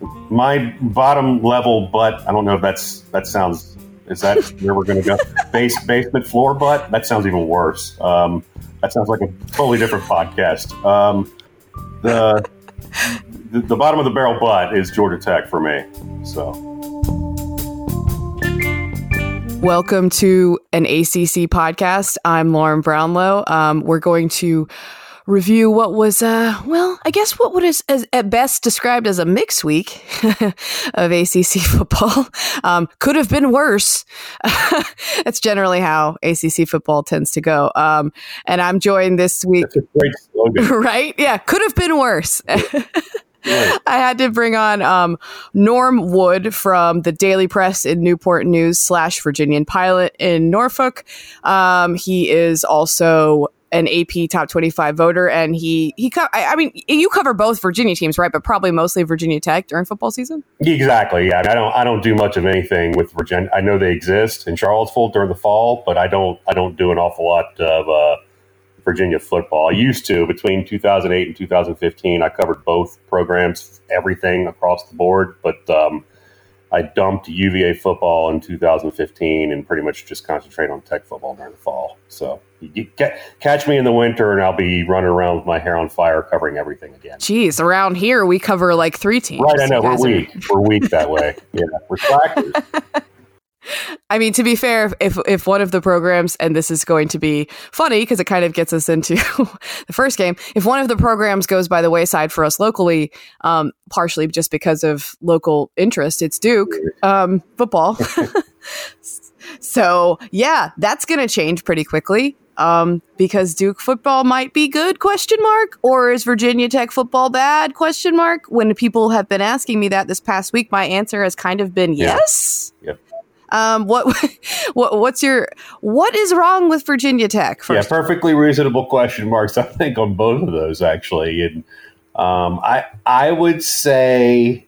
my, my bottom level butt. I don't know if that's that sounds. Is that where we're going to go? Base basement floor butt. That sounds even worse. Um, that sounds like a totally different podcast. Um, the, the the bottom of the barrel butt is Georgia Tech for me. So Welcome to an ACC podcast. I'm Lauren Brownlow. Um, we're going to review what was, uh, well, I guess what would is as, at best described as a mix week of ACC football. Um, could have been worse. That's generally how ACC football tends to go. Um, and I'm joined this week, that's a great slogan. right? Yeah, could have been worse. I had to bring on um, Norm Wood from the Daily Press in Newport News slash Virginian Pilot in Norfolk. Um, he is also an AP top 25 voter and he he co- I, I mean you cover both Virginia teams right but probably mostly Virginia Tech during football season Exactly. Yeah. I don't. I don't do much of anything with Virginia. I know they exist in Charlottesville during the fall, but I don't. I don't do an awful lot of uh, Virginia football. I used to between 2008 and 2015. I covered both programs, everything across the board. But um, I dumped UVA football in 2015 and pretty much just concentrate on Tech football during the fall. So you get, get, catch me in the winter, and I'll be running around with my hair on fire, covering everything again. Geez, around here we cover like three teams Right, I know we're guys are- We're weak that way. Yeah, we're slackers. I mean, to be fair, if if one of the programs, and this is going to be funny because it kind of gets us into the first game, if one of the programs goes by the wayside for us locally, um, partially just because of local interest, it's Duke um, football. so yeah, that's going to change pretty quickly. Um, because Duke football might be good? Question mark. Or is Virginia Tech football bad? Question mark. When people have been asking me that this past week, my answer has kind of been Yeah. yes. Yep. Um, what, what, what's your, what is wrong with Virginia Tech? Yeah, perfectly reasonable question marks. I think on both of those actually, and um, I I would say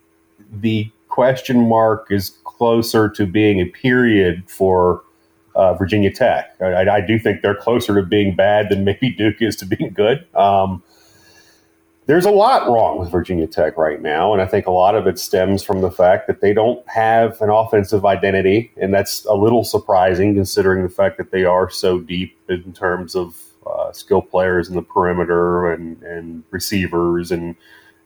the question mark is closer to being a period for uh, Virginia Tech. I, I- do think they're closer to being bad than maybe Duke is to being good. Um, there's a lot wrong with Virginia Tech right now, and I think a lot of it stems from the fact that they don't have an offensive identity, and that's a little surprising considering the fact that they are so deep in terms of uh, skill players in the perimeter and, and receivers, and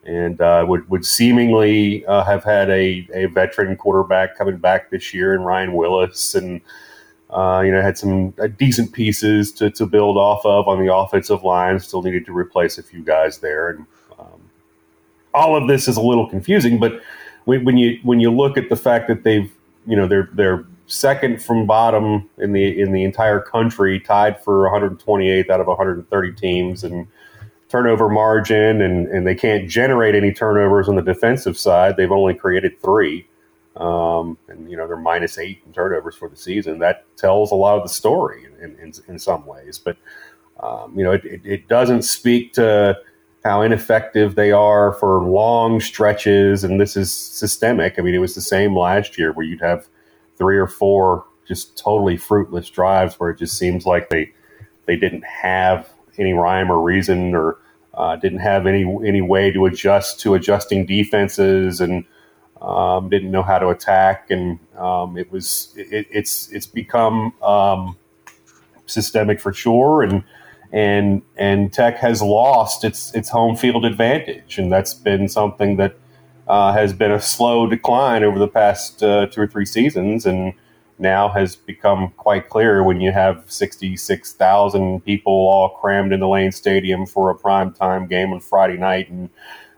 and uh, would would seemingly uh, have had a, a veteran quarterback coming back this year in Ryan Willis, and uh, you know had some uh, decent pieces to, to build off of on the offensive line. Still needed to replace a few guys there, and um, all of this is a little confusing. But when, when you when you look at the fact that they've you know they're they're second from bottom in the in the entire country, tied for 128th out of 130 teams, and turnover margin, and and they can't generate any turnovers on the defensive side. They've only created three. Um, and you know they're minus eight in turnovers for the season. That tells a lot of the story in, in, in some ways, but um, you know it, it, it doesn't speak to how ineffective they are for long stretches. And this is systemic. I mean, it was the same last year where you'd have three or four just totally fruitless drives where it just seems like they they didn't have any rhyme or reason or uh, didn't have any any way to adjust to adjusting defenses and um, didn't know how to attack. And um, it was it, it's it's become um, systemic for sure. And and and Tech has lost its its home field advantage, and that's been something that uh, has been a slow decline over the past uh, two or three seasons, and now has become quite clear when you have sixty six thousand people all crammed in the Lane Stadium for a prime time game on Friday night, and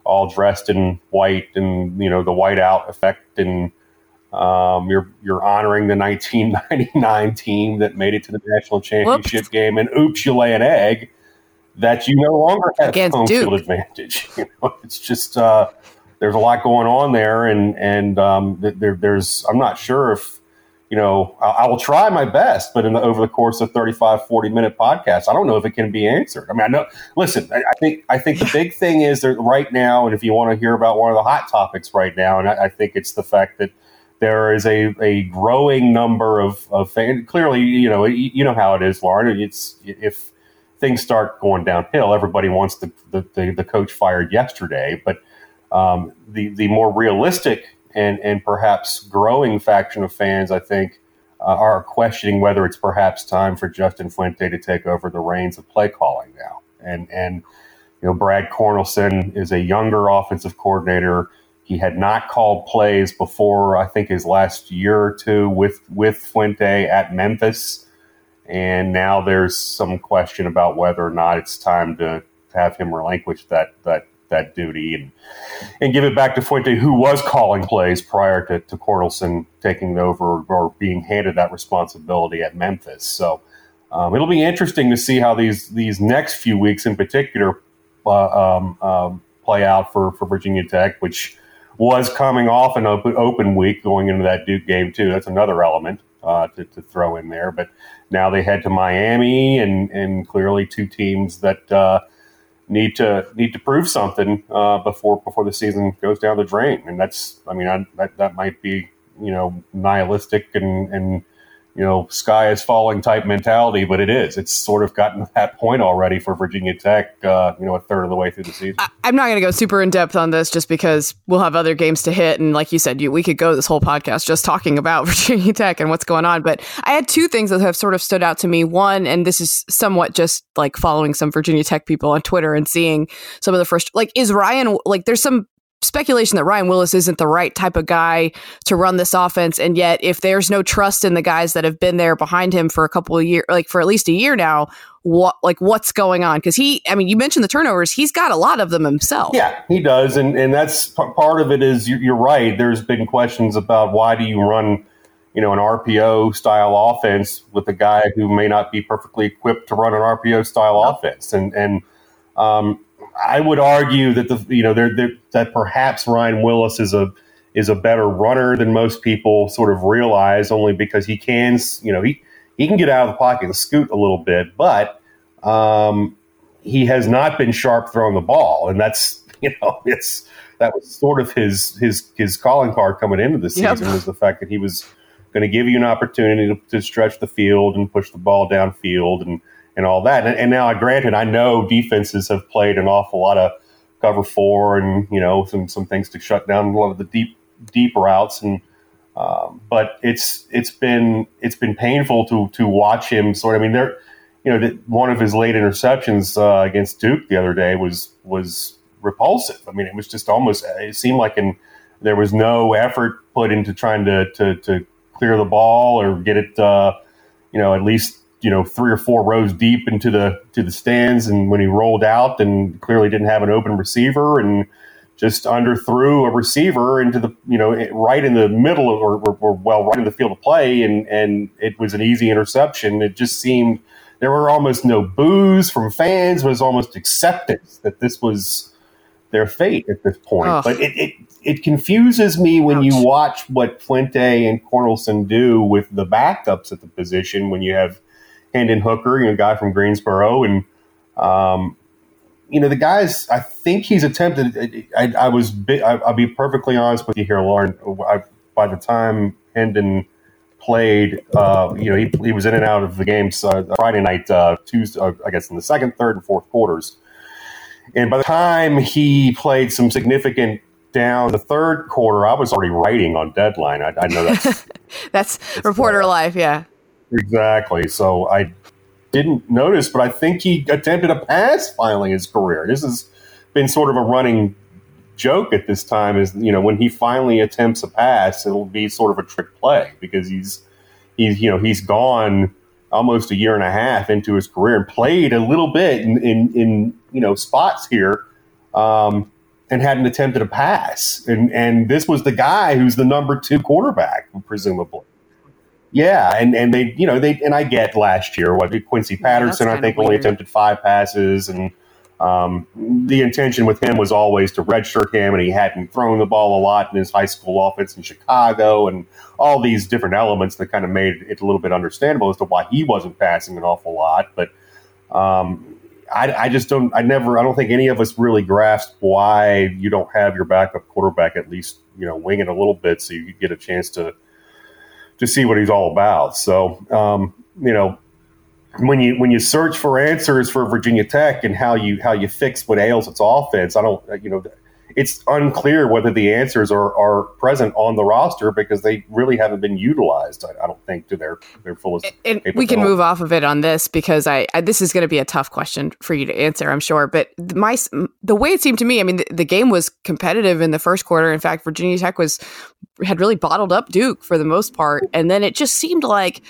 all dressed in white, and you know the whiteout effect and um, you're you're honoring the 1999 team that made it to the national championship Whoops. game, and oops, you lay an egg that you no longer have Against home Duke. field advantage. You know, it's just uh, there's a lot going on there, and and um, there, there's I'm not sure if you know I, I will try my best, but in the, over the course of 35, 40 minute podcast, I don't know if it can be answered. I mean, I know. Listen, I, I think I think the big thing is that right now, and if you want to hear about one of the hot topics right now, and I, I think it's the fact that there is a, a growing number of, of fans. Clearly, you know, you know how it is, Lauren. It's if things start going downhill, everybody wants the, the, the, the coach fired yesterday. But um, the, the more realistic and, and perhaps growing faction of fans, I think, uh, are questioning whether it's perhaps time for Justin Fuente to take over the reins of play calling now. And, and you know, Brad Cornelsen is a younger offensive coordinator he had not called plays before, I think, his last year or two with, with Fuente at Memphis. And now there's some question about whether or not it's time to have him relinquish that, that, that duty and, and give it back to Fuente, who was calling plays prior to, to taking over or being handed that responsibility at Memphis. So um, it'll be interesting to see how these, these next few weeks in particular uh, um, um, play out for, for Virginia Tech, which was coming off an open, open week going into that Duke game too. That's another element uh, to, to, throw in there. But now they head to Miami, and and clearly two teams that uh, need to need to prove something uh, before before the season goes down the drain. And that's I mean I, that that might be you know nihilistic and and you know, sky is falling type mentality, but it is. It's sort of gotten that point already for Virginia Tech, uh, you know, a third of the way through the season. I, am not going to go super in depth on this just because we'll have other games to hit. And like you said, you, we could go this whole podcast just talking about Virginia Tech and what's going on. But I had two things that have sort of stood out to me. One, and this is somewhat just like following some Virginia Tech people on Twitter and seeing some of the first, like, is Ryan, like, there's some speculation that Ryan Willis isn't the right type of guy to run this offense. And yet, if there's no trust in the guys that have been there behind him for a couple of years, like for at least a year now, what like what's going on? Because he, I mean, you mentioned the turnovers. He's got a lot of them himself. Yeah, he does, and and that's part of it. Is you're right. There's been questions about why do you run. You know, an RPO style offense with a guy who may not be perfectly equipped to run an RPO style offense, and and um, I would argue that the you know they're, they're, that perhaps Ryan Willis is a is a better runner than most people sort of realize, only because he can you know he he can get out of the pocket and scoot a little bit, but um, he has not been sharp throwing the ball, and that's you know it's that was sort of his his his calling card coming into the season yep. was the fact that he was going to give you an opportunity to, to stretch the field and push the ball downfield and and all that. And, and now, granted, I know defenses have played an awful lot of cover four and you know some some things to shut down a lot of the deep deep routes and. Um, but it's it's been it's been painful to to watch him sort. Of, I mean, there, you know, one of his late interceptions uh, against Duke the other day was was repulsive. I mean, it was just almost it seemed like in there was no effort put into trying to to, to clear the ball or get it, uh, you know, at least you know three or four rows deep into the to the stands, and when he rolled out, and clearly didn't have an open receiver, and just underthrew a receiver into the you know right in the middle of, or, or, or, well right in the field of play, and and it was an easy interception. It just seemed there were almost no boos from fans. It was almost acceptance that this was their fate at this point. Oh. But it, it it confuses me when Ouch. you watch what Fuente and Cornelsen do with the backups at the position when you have Hendon Hooker, you know, guy from Greensboro, and um, you know the guys. I think he's attempted. I, I was. I, will be perfectly honest with you here, Lauren. I, by the time Hendon played, uh, you know, he, he was in and out of the games uh, Friday night, uh, Tuesday, uh, I guess, in the second, third, and fourth quarters. And by the time he played some significant down the third quarter, I was already writing on deadline. I, I know that's that's, that's reporter life, yeah. Exactly. So I didn't notice, but I think he attempted a pass finally in his career. This has been sort of a running joke at this time is you know when he finally attempts a pass, it'll be sort of a trick play because he's he's you know he's gone almost a year and a half into his career and played a little bit in in, in you know spots here. Um, and hadn't attempted a pass, and and this was the guy who's the number two quarterback, presumably. Yeah, and, and they you know they and I get last year what Quincy Patterson Yeah, I think only attempted five passes, and um, the intention with him was always to redshirt him, and he hadn't thrown the ball a lot in his high school offense in Chicago, and all these different elements that kind of made it a little bit understandable as to why he wasn't passing an awful lot. But um, I, I just don't. I never. I don't think any of us really grasped why you don't have your backup quarterback at least you know wing it a little bit so you get a chance to to see what he's all about. So um, you know when you when you search for answers for Virginia Tech and how you how you fix what ails its offense, I don't you know it's unclear whether the answers are, are present on the roster because they really haven't been utilized. I, I don't think to their their fullest. and we can move off of it on this because I, I this is going to be a tough question for you to answer, I'm sure. But my the way it seemed to me, I mean, the, the game was competitive in the first quarter. In fact, Virginia Tech was had really bottled up Duke for the most part, and then it just seemed like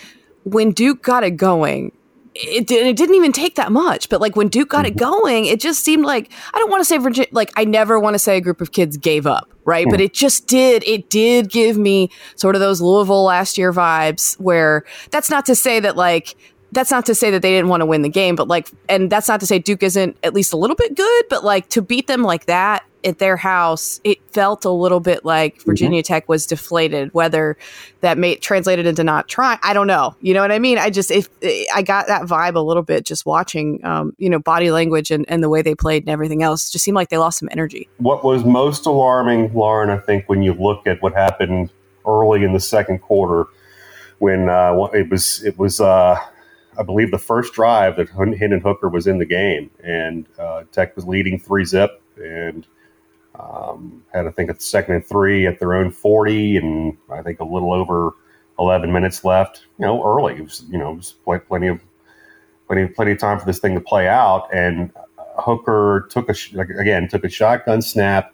when Duke got it going. It, it didn't even take that much, but like when Duke got it mm-hmm. going, it just seemed like I don't want to say Virginia, like I never want to say a group of kids gave up, right? But mm. it just did. It did give me sort of those Louisville last year vibes where that's not to say that like that's not to say that they didn't want to win the game, but like, and that's not to say Duke isn't at least a little bit good, but like to beat them like that at their house, it felt a little bit like Virginia Tech was deflated. Whether that may translated into not trying, I don't know. You know what I mean? I just if I got that vibe a little bit just watching, um, you know, body language and, and the way they played and everything else. Just seemed like they lost some energy. what was most alarming, Lauren, I think, when you look at what happened early in the second quarter, when uh, it was it was uh, I believe the first drive that Hendon Hooker was in the game, and uh, Tech was leading three zip, and um, had I think a second and three at their own forty, and I think a little over eleven minutes left. You know, early. It was you know was pl- plenty of plenty plenty of time for this thing to play out, and Hooker took a again took a shotgun snap,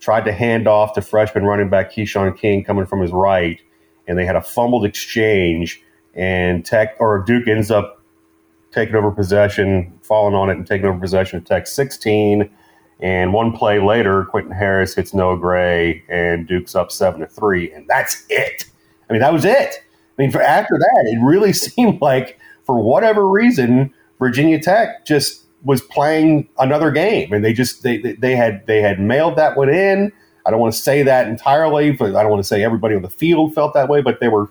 tried to hand off to freshman running back Keshawn King coming from his right, and they had a fumbled exchange, and Tech or Duke ends up taking over possession, falling on it, and taking over possession of Tech 16. And one play later, Quentin Harris hits Noah Gray, and Duke's up seven to three, and that's it. I mean, that was it. I mean, for after that, it really seemed like for whatever reason, Virginia Tech just was playing another game, and they just they they- had they had mailed that one in. I don't want to say that entirely, but I don't want to say everybody on the field felt that way, but they were.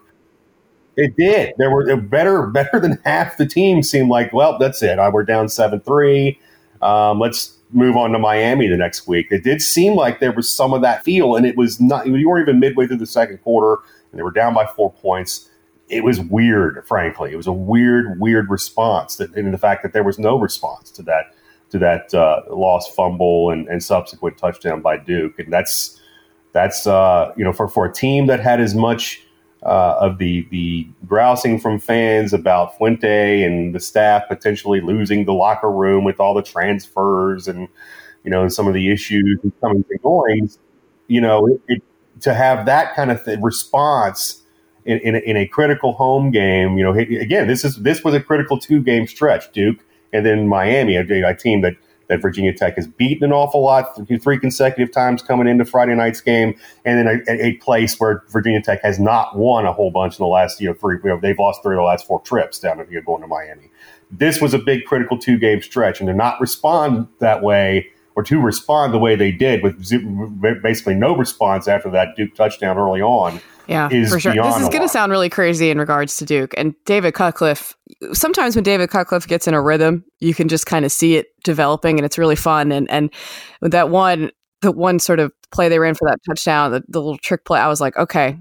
It did. There were better better than half the team seemed like, well, that's it. I We're down seven three. Um, let's move on to Miami the next week. It did seem like there was some of that feel, and it was not. You weren't even midway through the second quarter, and they were down by four points. It was weird, frankly. It was a weird, weird response. That, and the fact that there was no response to that to that uh, lost fumble and, and subsequent touchdown by Duke, and that's that's uh, you know for for a team that had as much uh, of the the grousing from fans about Fuente and the staff potentially losing the locker room with all the transfers and you know some of the issues and coming and goings. You know, it, it, to have that kind of th- response in, in, a, in a critical home game. You know, again, this is this was a critical two game stretch. Duke and then Miami, a, a team that that Virginia Tech has beaten an awful lot, three consecutive times coming into Friday night's game, and then a, a place where Virginia Tech has not won a whole bunch in the last you know three. You know, they've lost three of the last four trips down here going to Miami. This was a big critical two game stretch, and to not respond that way or to respond the way they did with basically no response after that Duke touchdown early on. Yeah, is for sure. This is going to sound really crazy in regards to Duke and David Cutcliffe. Sometimes when David Cutcliffe gets in a rhythm, you can just kind of see it developing, and it's really fun. And and with that one, the one sort of play they ran for that touchdown, the, the little trick play, I was like, okay,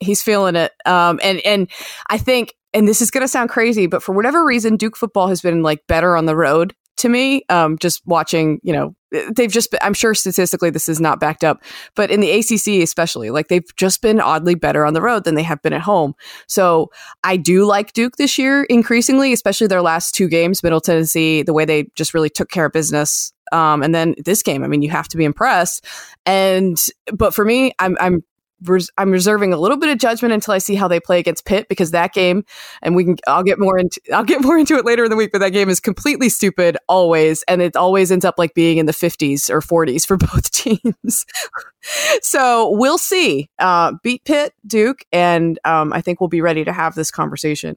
he's feeling it. Um, and and I think, and this is going to sound crazy, but for whatever reason, Duke football has been like better on the road to me. Um, just watching, you know, they've just. Been, I'm sure statistically this is not backed up, but in the ACC especially, like they've just been oddly better on the road than they have been at home. So I do like Duke this year increasingly, especially their last two games, Middle Tennessee, the way they just really took care of business. Um, and then this game, I mean, you have to be impressed. And but for me, I'm I'm res- I'm reserving a little bit of judgment until I see how they play against Pitt because that game, and we can I'll get more into I'll get more into it later in the week. But that game is completely stupid always, and it always ends up like being in the 50s or 40s for both teams. so we'll see. Uh, beat Pitt, Duke, and um, I think we'll be ready to have this conversation.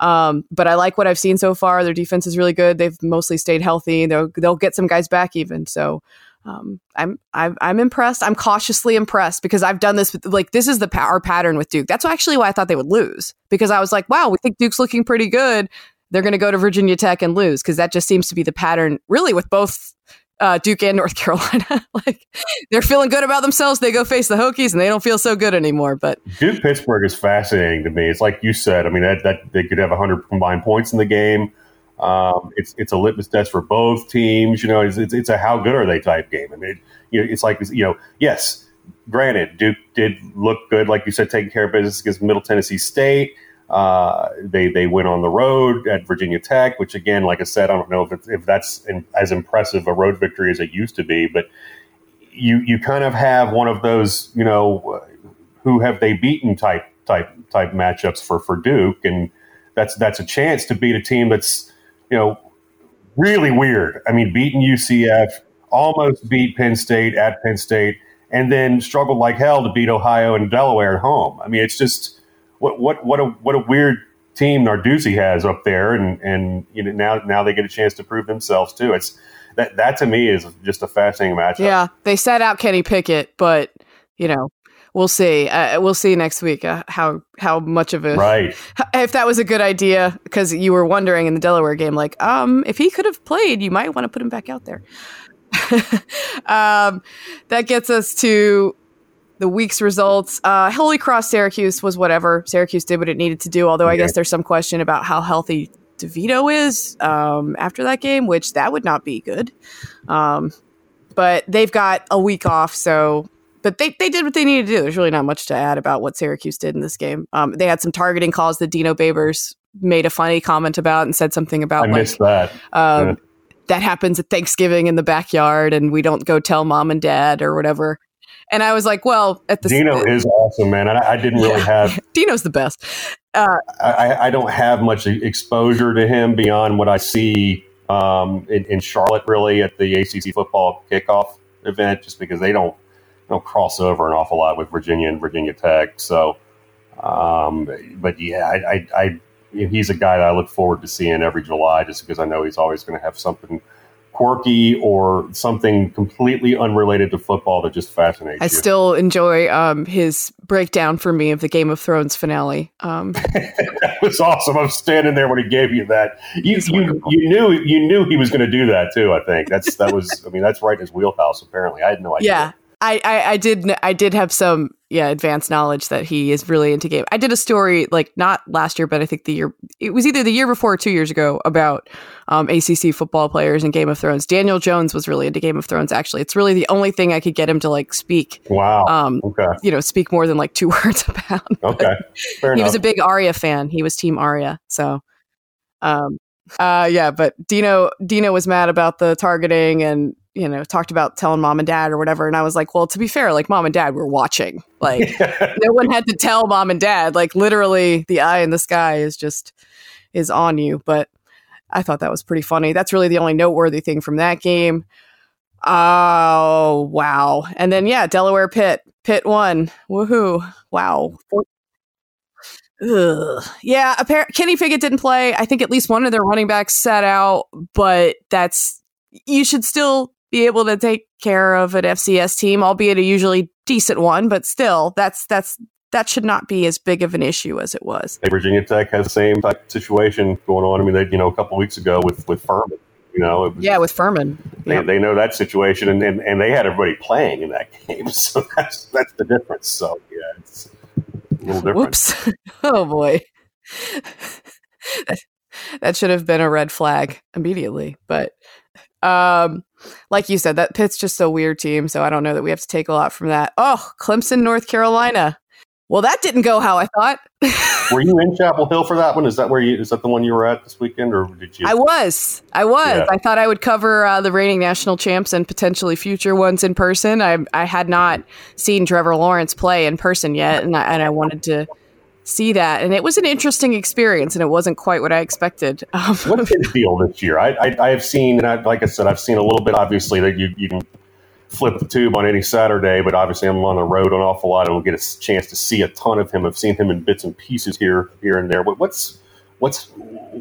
Um, but I like what I've seen so far. Their defense is really good. They've mostly stayed healthy. They'll they'll get some guys back even. So um, I'm, I'm I'm impressed. I'm cautiously impressed because I've done this with like this is the power pattern with Duke. That's actually why I thought they would lose because I was like, wow, we think Duke's looking pretty good. They're going to go to Virginia Tech and lose because that just seems to be the pattern, really, with both uh, Duke and North Carolina. like they're feeling good about themselves. They go face the Hokies and they don't feel so good anymore. But Duke Pittsburgh is fascinating to me. It's like you said. I mean, that, that they could have 100 combined points in the game. Um, it's it's a litmus test for both teams. You know, it's, it's, it's a how good are they type game. I mean, it, you know, it's like you know, yes, granted, Duke did look good, like you said, taking care of business against Middle Tennessee State. Uh, they they went on the road at Virginia Tech, which again, like I said, I don't know if if that's in, as impressive a road victory as it used to be, but you you kind of have one of those, you know, who have they beaten type type type matchups for for Duke, and that's that's a chance to beat a team that's you know, really weird. I mean, beating UCF, almost beat Penn State at Penn State, and then struggled like hell to beat Ohio and Delaware at home. I mean, it's just what what what a what a weird team Narduzzi has up there, and and you know now now they get a chance to prove themselves too. It's that that to me is just a fascinating matchup. Yeah, they set out Kenny Pickett, but you know we'll see. Uh, we'll see next week uh, how how much of a right if that was a good idea because you were wondering in the Delaware game, like, um, if he could have played, you might want to put him back out there. um, that gets us to the week's results. Uh, Holy Cross Syracuse was whatever. Syracuse did what it needed to do. Although okay. I guess there's some question about how healthy DeVito is um, after that game, which that would not be good. Um, but they've got a week off, so but they, they did what they needed to do. There's really not much to add about what Syracuse did in this game. Um, they had some targeting calls that Dino Babers made a funny comment about and said something about. I like, missed that. Um, yeah. That happens at Thanksgiving in the backyard, and we don't go tell mom and dad or whatever. And I was like, well, at the Dino is awesome, man. I, I didn't really yeah. have Dino's the best. Uh, I, I, don't have much exposure to him beyond what I see um, in, in Charlotte, really, at the ACC football kickoff event, just because they don't know, cross over an awful lot with Virginia and Virginia Tech. So, um, but yeah, I, I, I, he's a guy that I look forward to seeing every July, just because I know he's always going to have something quirky or something completely unrelated to football that just fascinates me. I you. still enjoy um, his breakdown for me of the Game of Thrones finale. Um, that was awesome. I was standing there when he gave you that. You you, you knew you knew he was going to do that too. I think that's that was. I mean, that's right in his wheelhouse. Apparently, I had no idea. Yeah, I, I, I did I did have some yeah advanced knowledge that he is really into game. I did a story like not last year, but I think the year it was either the year before or two years ago about um, ACC football players and Game of Thrones. Daniel Jones was really into Game of Thrones. Actually, it's really the only thing I could get him to like speak. Wow. Um, okay. You know, speak more than like two words about. Okay. Fair he enough. was a big Arya fan. He was Team Arya. So, um, uh, yeah, but Dino Dino was mad about the targeting and you know, talked about telling mom and dad or whatever. And I was like, well, to be fair, like mom and dad were watching. Like no one had to tell mom and dad. Like literally the eye in the sky is just is on you. But I thought that was pretty funny. That's really the only noteworthy thing from that game. Oh wow. And then yeah, Delaware Pitt. Pitt won. Woohoo. Wow. Ugh. Yeah, apparently Kenny Pickett didn't play. I think at least one of their running backs sat out, but that's you should still be able to take care of an FCS team, albeit a usually decent one, but still, that's that's that should not be as big of an issue as it was. Virginia Tech has the same type of situation going on. I mean, they you know a couple weeks ago with with Furman, you know, was, yeah, with Furman, they, yep. they know that situation, and, and and they had everybody playing in that game, so that's that's the difference. So yeah, it's a little different. Whoops! oh boy. that should have been a red flag immediately. But um, like you said, that Pitt's just a weird team, so I don't know that we have to take a lot from that. Oh, Clemson, North Carolina. Well, that didn't go how I thought. were you in Chapel Hill for that one? Is that where you? Is that the one you were at this weekend, or did you? I was. I was. Yeah. I thought I would cover uh, the reigning national champs and potentially future ones in person. I I had not seen Trevor Lawrence play in person yet, and I, and I wanted to see that. And it was an interesting experience, and it wasn't quite what I expected. Um, What's his deal this year? I, I, I have seen, and I, like I said, I've seen a little bit. Obviously, that you, you can flip the tube on any Saturday, but obviously, I'm on the road an awful lot, and we'll get a chance to see a ton of him. I've seen him in bits and pieces here, here and there. But what's what's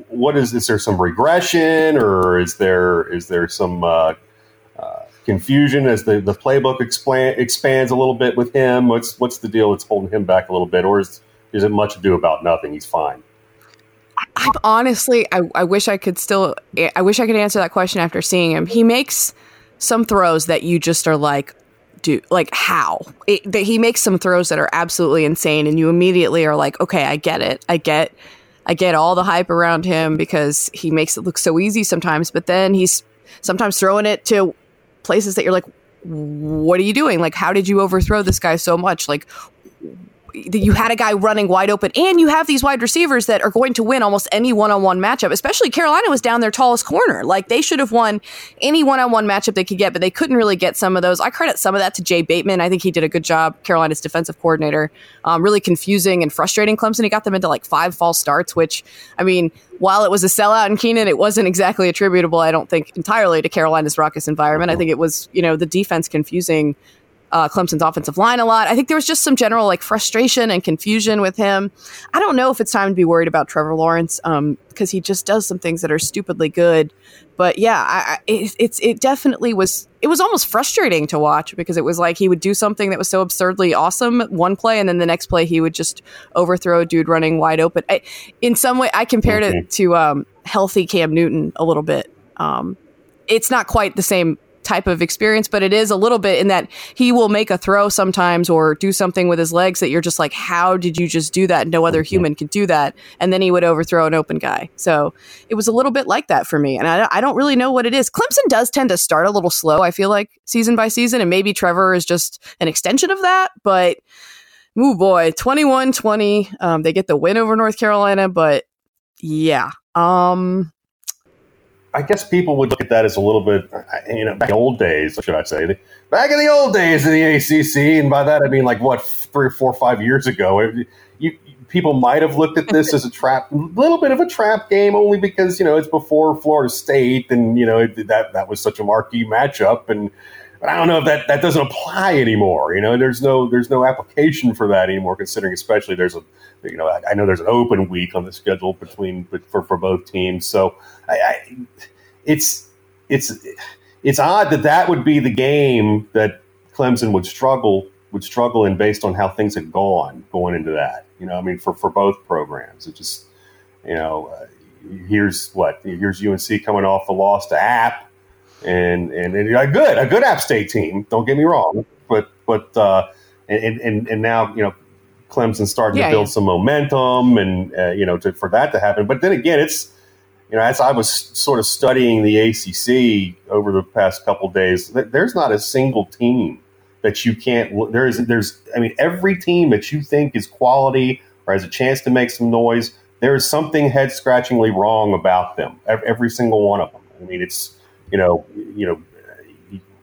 what is? Is there some regression, or is there is there some uh, uh, confusion as the, the playbook expand, expands a little bit with him? What's what's the deal that's holding him back a little bit, or is is it much ado about nothing? He's fine. I'm honestly, I, I wish I could still, I wish I could answer that question after seeing him. He makes some throws that you just are like, do like how it, that he makes some throws that are absolutely insane, and you immediately are like, okay, I get it, I get, I get all the hype around him because he makes it look so easy sometimes, but then he's sometimes throwing it to places that you're like, what are you doing? Like, how did you overthrow this guy so much? Like, you had a guy running wide open, and you have these wide receivers that are going to win almost any one-on-one matchup. Especially Carolina was down their tallest corner; like they should have won any one-on-one matchup they could get, but they couldn't really get some of those. I credit some of that to Jay Bateman. I think he did a good job, Carolina's defensive coordinator. Um, really confusing and frustrating Clemson. He got them into like five false starts, which I mean, while it was a sellout in Kenan, it wasn't exactly attributable. I don't think entirely to Carolina's raucous environment. I think it was you know the defense confusing uh, Clemson's offensive line a lot. I think there was just some general like frustration and confusion with him. I don't know if it's time to be worried about Trevor Lawrence because he just does some things that are stupidly good. But yeah, I, I, it, it's it definitely was. It was almost frustrating to watch because it was like he would do something that was so absurdly awesome one play, and then the next play he would just overthrow a dude running wide open. I, in some way, I compared Okay. it to um, healthy Cam Newton a little bit. Um, it's not quite the same type of experience, but it is a little bit in that he will make a throw sometimes or do something with his legs that you're just like, how did you just do that? No other human could do that. And then he would overthrow an open guy. So it was a little bit like that for me. And I, I don't really know what it is. Clemson does tend to start a little slow, I feel like, season by season. And maybe Trevor is just an extension of that. But, ooh boy, 21 20. Um, they get the win over North Carolina. But yeah. Um, I guess people would look at that as a little bit, you know, back in the old days, should I say? Back in the old days of the ACC, and by that I mean like what three or four, five years ago. You, people might have looked at this as a trap, a little bit of a trap game, only because you know it's before Florida State, and you know it, that that was such a marquee matchup, and but I don't know if that, that doesn't apply anymore. You know, there's no there's no application for that anymore. Considering, especially there's a you know I, I know there's an open week on the schedule between for for both teams. So I, I it's it's it's odd that that would be the game that Clemson would struggle would struggle in based on how things had gone going into that. You know, I mean for for both programs, it just you know uh, here's what here's UNC coming off a loss to App and and, and a good a good App State team. Don't get me wrong, but but uh, and, and and now you know Clemson starting Yeah, to build yeah. some momentum, and uh, you know to, for that to happen. But then again, it's you know as I was sort of studying the ACC over the past couple days, th- there's not a single team that you can't. There is there's I mean every team that you think is quality or has a chance to make some noise. There is something head scratchingly wrong about them. Every single one of them. I mean, it's you know, you know,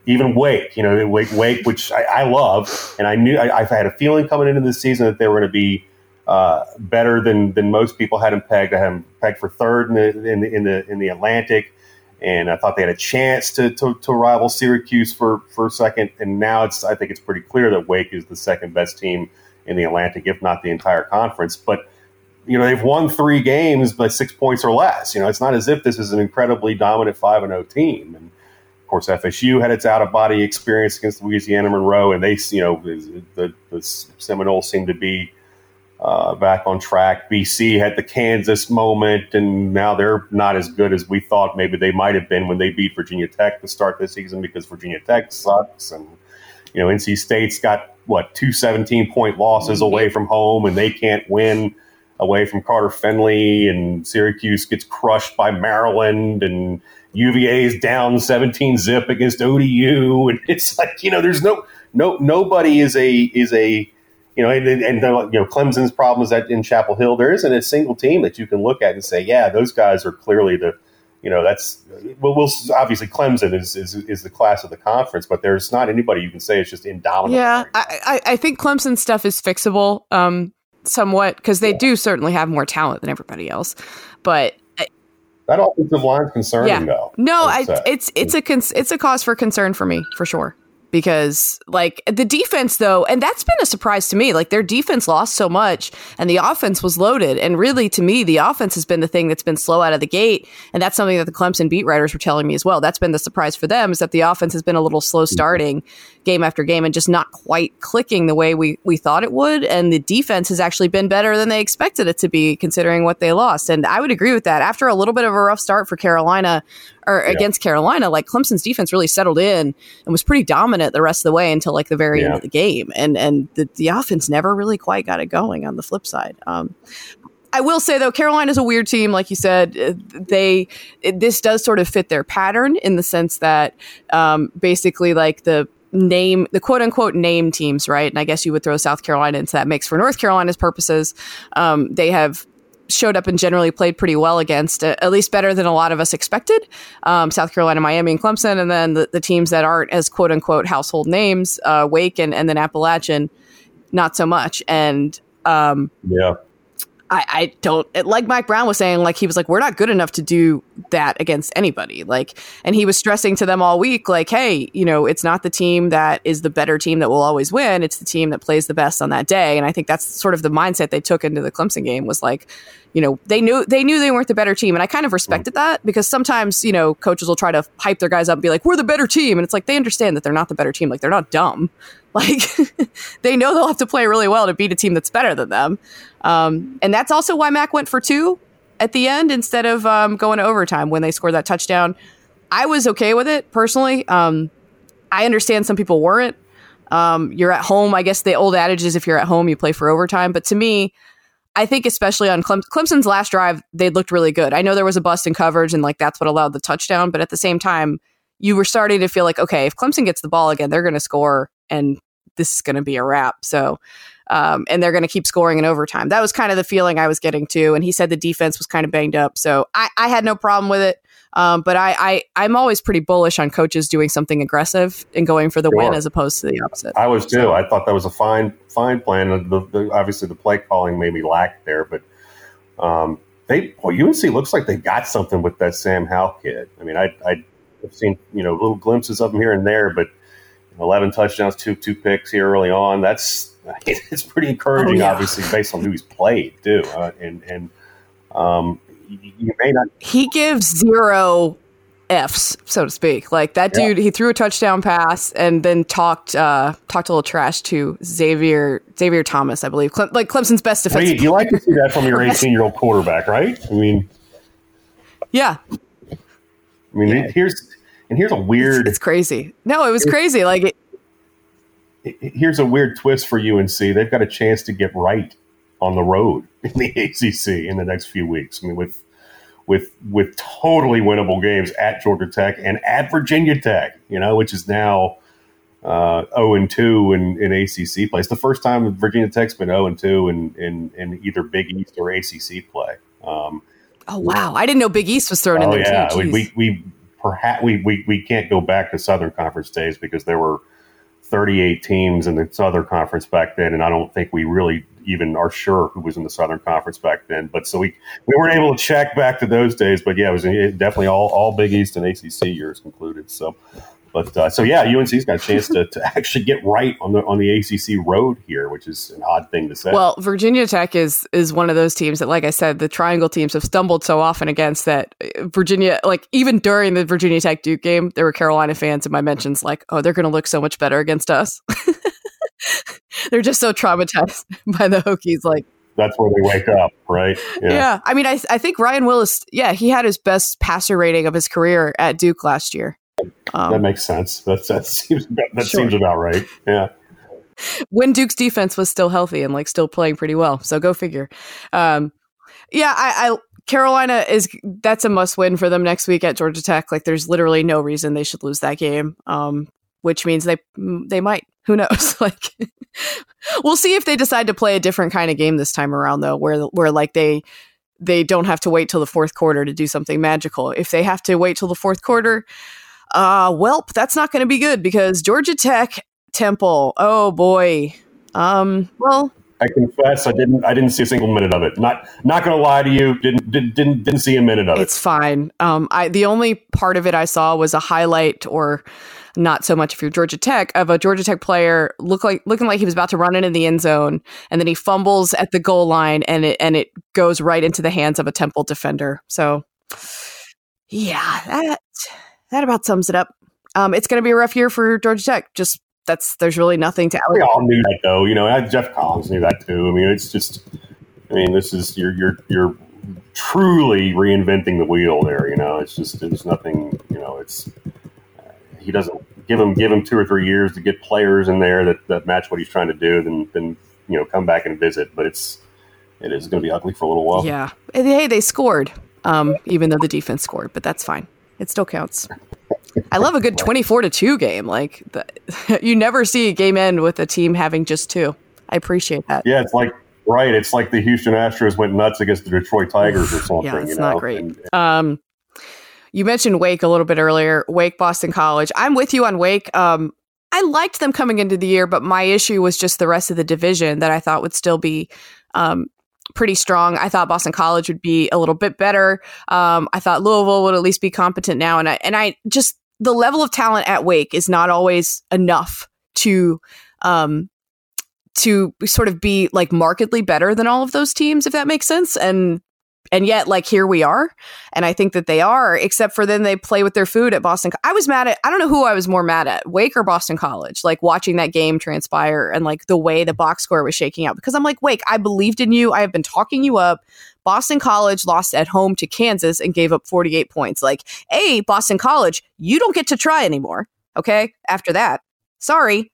even Wake, you know, Wake, Wake, which I, I love, and I knew I, I had a feeling coming into the season that they were going to be uh, better than than most people had them pegged. I had them pegged for third in the in the in the, in the Atlantic, and I thought they had a chance to, to to rival Syracuse for for second. And now it's I think it's pretty clear that Wake is the second best team in the Atlantic, if not the entire conference. But you know they've won three games by six points or less. You know it's not as if this is an incredibly dominant five and zero team. And of course, FSU had its out of body experience against Louisiana Monroe, and they you know the, the Seminoles seemed to be uh, back on track. BC had the Kansas moment, and now they're not as good as we thought maybe they might have been when they beat Virginia Tech to start the season because Virginia Tech sucks, and you know NC State's got what two 17 point losses away from home, and they can't win away from Carter Finley, and Syracuse gets crushed by Maryland, and UVA is down 17 zip against ODU, and it's like you know, there's no no nobody is a is a you know, and, and you know, Clemson's problem is that in Chapel Hill there isn't a single team that you can look at and say, yeah, those guys are clearly the you know that's well, we'll obviously Clemson is, is is the class of the conference, but there's not anybody you can say it's just indomitable. Yeah, I, I, I think Clemson stuff is fixable, um, somewhat because they yeah. do certainly have more talent than everybody else, but. Uh, that offensive line's concerning, yeah. though. No, I, it's it's a cons- it's a cause for concern for me for sure because like the defense though and that's been a surprise to me like their defense lost so much and the offense was loaded and really to me the offense has been the thing that's been slow out of the gate and that's something that the Clemson beat writers were telling me as well that's been the surprise for them is that the offense has been a little slow mm-hmm. starting game after game and just not quite clicking the way we we thought it would and the defense has actually been better than they expected it to be considering what they lost and I would agree with that after a little bit of a rough start for Carolina or yeah. against Carolina, like Clemson's defense really settled in and was pretty dominant the rest of the way until like the very yeah. end of the game. And and the, the offense never really quite got it going on the flip side. Um, I will say though, Carolina's a weird team, like you said. Uh, they it, this does sort of fit their pattern in the sense that um, basically like the name the quote unquote name teams, right? And I guess you would throw South Carolina into that mix for North Carolina's purposes. Um, they have showed up and generally played pretty well against, uh, at least better than a lot of us expected. Um, South Carolina, Miami, and Clemson, and then the, the teams that aren't as quote unquote household names, uh, Wake and, and then Appalachian, not so much. And um, yeah, I, I don't like Mack Brown was saying, like he was like, we're not good enough to do that against anybody. Like, and he was stressing to them all week, like, hey, you know, it's not the team that is the better team that will always win. It's the team that plays the best on that day. And I think that's sort of the mindset they took into the Clemson game was like, you know, they knew they knew they weren't the better team, and I kind of respected mm. that because sometimes you know coaches will try to hype their guys up and be like, "We're the better team," and it's like they understand that they're not the better team. Like they're not dumb. Like they know they'll have to play really well to beat a team that's better than them. Um, and that's also why Mack went for two at the end instead of um, going to overtime when they scored that touchdown. I was okay with it personally. Um, I understand some people weren't. Um, you're at home. I guess the old adage is if you're at home, you play for overtime. But to me, I think especially on Clem- Clemson's last drive, they looked really good. I know there was a bust in coverage and like that's what allowed the touchdown. But at the same time, you were starting to feel like, okay, if Clemson gets the ball again, they're going to score and this is going to be a wrap. So um, and they're going to keep scoring in overtime. That was kind of the feeling I was getting to. And he said the defense was kind of banged up, so I, I had no problem with it. Um, but I, I I'm always pretty bullish on coaches doing something aggressive and going for the sure. win as opposed to the opposite. I was too. So, I thought that was a fine fine plan. The, the, obviously, the play calling made me lack there, but um, they well, UNC looks like they got something with that Sam Howell kid. I mean, I I have seen you know little glimpses of him here and there, but 11 touchdowns, two two picks here early on. That's it's pretty encouraging, oh, yeah. obviously, based on who he's played too. Uh, and and um, you, may not. He gives zero F's, so to speak. Like that yeah. dude, he threw a touchdown pass and then talked uh, talked a little trash to Xavier Xavier Thomas, I believe, Cle- like Clemson's best defense. you like to see that from your 18 year old quarterback, right? I mean, yeah. I mean, yeah. here's and here's a weird. It's, it's crazy. No, it was crazy. Like it, here's a weird twist for UNC. They've got a chance to get right on the road in the ACC in the next few weeks. I mean, with with with totally winnable games at Georgia Tech and at Virginia Tech, you know, which is now uh, 0 and 2 in, in ACC play. It's the first time Virginia Tech's been 0 and 2 in, in, in either Big East or ACC play. Um, oh wow, I didn't know Big East was thrown oh, in there. Yeah, too. we, we we perhaps we, we we can't go back to Southern Conference days because there were 38 teams in the Southern Conference back then, and I don't think we really even are sure who was in the Southern Conference back then. But so we we weren't able to check back to those days. But yeah, it was definitely all all Big East and ACC years included. So but uh, so yeah, UNC's got a chance to, to actually get right on the on the ACC road here, which is an odd thing to say. Well, Virginia Tech is is one of those teams that, like I said, the Triangle teams have stumbled so often against that uh, Virginia. Like even during the Virginia Tech Duke game, there were Carolina fans in my mentions like, "Oh, they're going to look so much better against us." they're just so traumatized by the Hokies. Like that's where they wake up, right? Yeah. yeah. I mean, I, I think Ryan Willis, yeah, he had his best passer rating of his career at Duke last year. Um, that makes sense. That's, that seems that sure. seems about right. Yeah. when Duke's defense was still healthy and like still playing pretty well. So go figure. Um, yeah, I, I Carolina is that's a must win for them next week at Georgia Tech. Like, there's literally no reason they should lose that game. Um, which means they they might. Who knows? like, we'll see if they decide to play a different kind of game this time around, though, where where like they they don't have to wait till the fourth quarter to do something magical. If they have to wait till the fourth quarter, uh, welp, that's not going to be good because Georgia Tech Temple. Oh boy. Um, well, I confess, I didn't. I didn't see a single minute of it. Not not going to lie to you. Didn't didn't didn't, didn't see a minute of it. It's fine. Um, I the only part of it I saw was a highlight, or not so much if you're Georgia Tech, of a Georgia Tech player look like looking like he was about to run into the end zone, and then he fumbles at the goal line, and it and it goes right into the hands of a Temple defender. So, yeah, that that about sums it up. Um, it's going to be a rough year for Georgia Tech. Just that's there's really nothing to. We all knew that though. You know, Geoff Collins knew that too. I mean, it's just. I mean, this is you're you're you're truly reinventing the wheel there. You know, it's just there's nothing. You know, it's he doesn't give him give him two or three years to get players in there that, that match what he's trying to do. Then then you know come back and visit. But it's it is going to be ugly for a little while. Yeah. Hey, they scored, um, even though the defense scored, but that's fine. It still counts. I love a good 24 to 2 game. Like the, you never see a game end with a team having just two. I appreciate that. Yeah, it's like right. It's like the Houston Astros went nuts against the Detroit Tigers or something. Yeah, it's you not know? great. And- Um, you mentioned Wake a little bit earlier. Wake, Boston College. I'm with you on Wake. Um, I liked them coming into the year, but my issue was just the rest of the division that I thought would still be um, pretty strong. I thought Boston College would be a little bit better. Um, I thought Louisville would at least be competent now, and I and I just the level of talent at Wake is not always enough to um, to sort of be like markedly better than all of those teams, if that makes sense. And and yet, like here we are, and I think that they are. Except for then they play with their food at Boston. I was mad at. I don't know who I was more mad at, Wake or Boston College. Like watching that game transpire and like the way the box score was shaking out. Because I'm like, Wake, I believed in you. I have been talking you up. Boston College lost at home to Kansas and gave up 48 points. Like, A, Boston College, you don't get to try anymore. Okay. After that, sorry,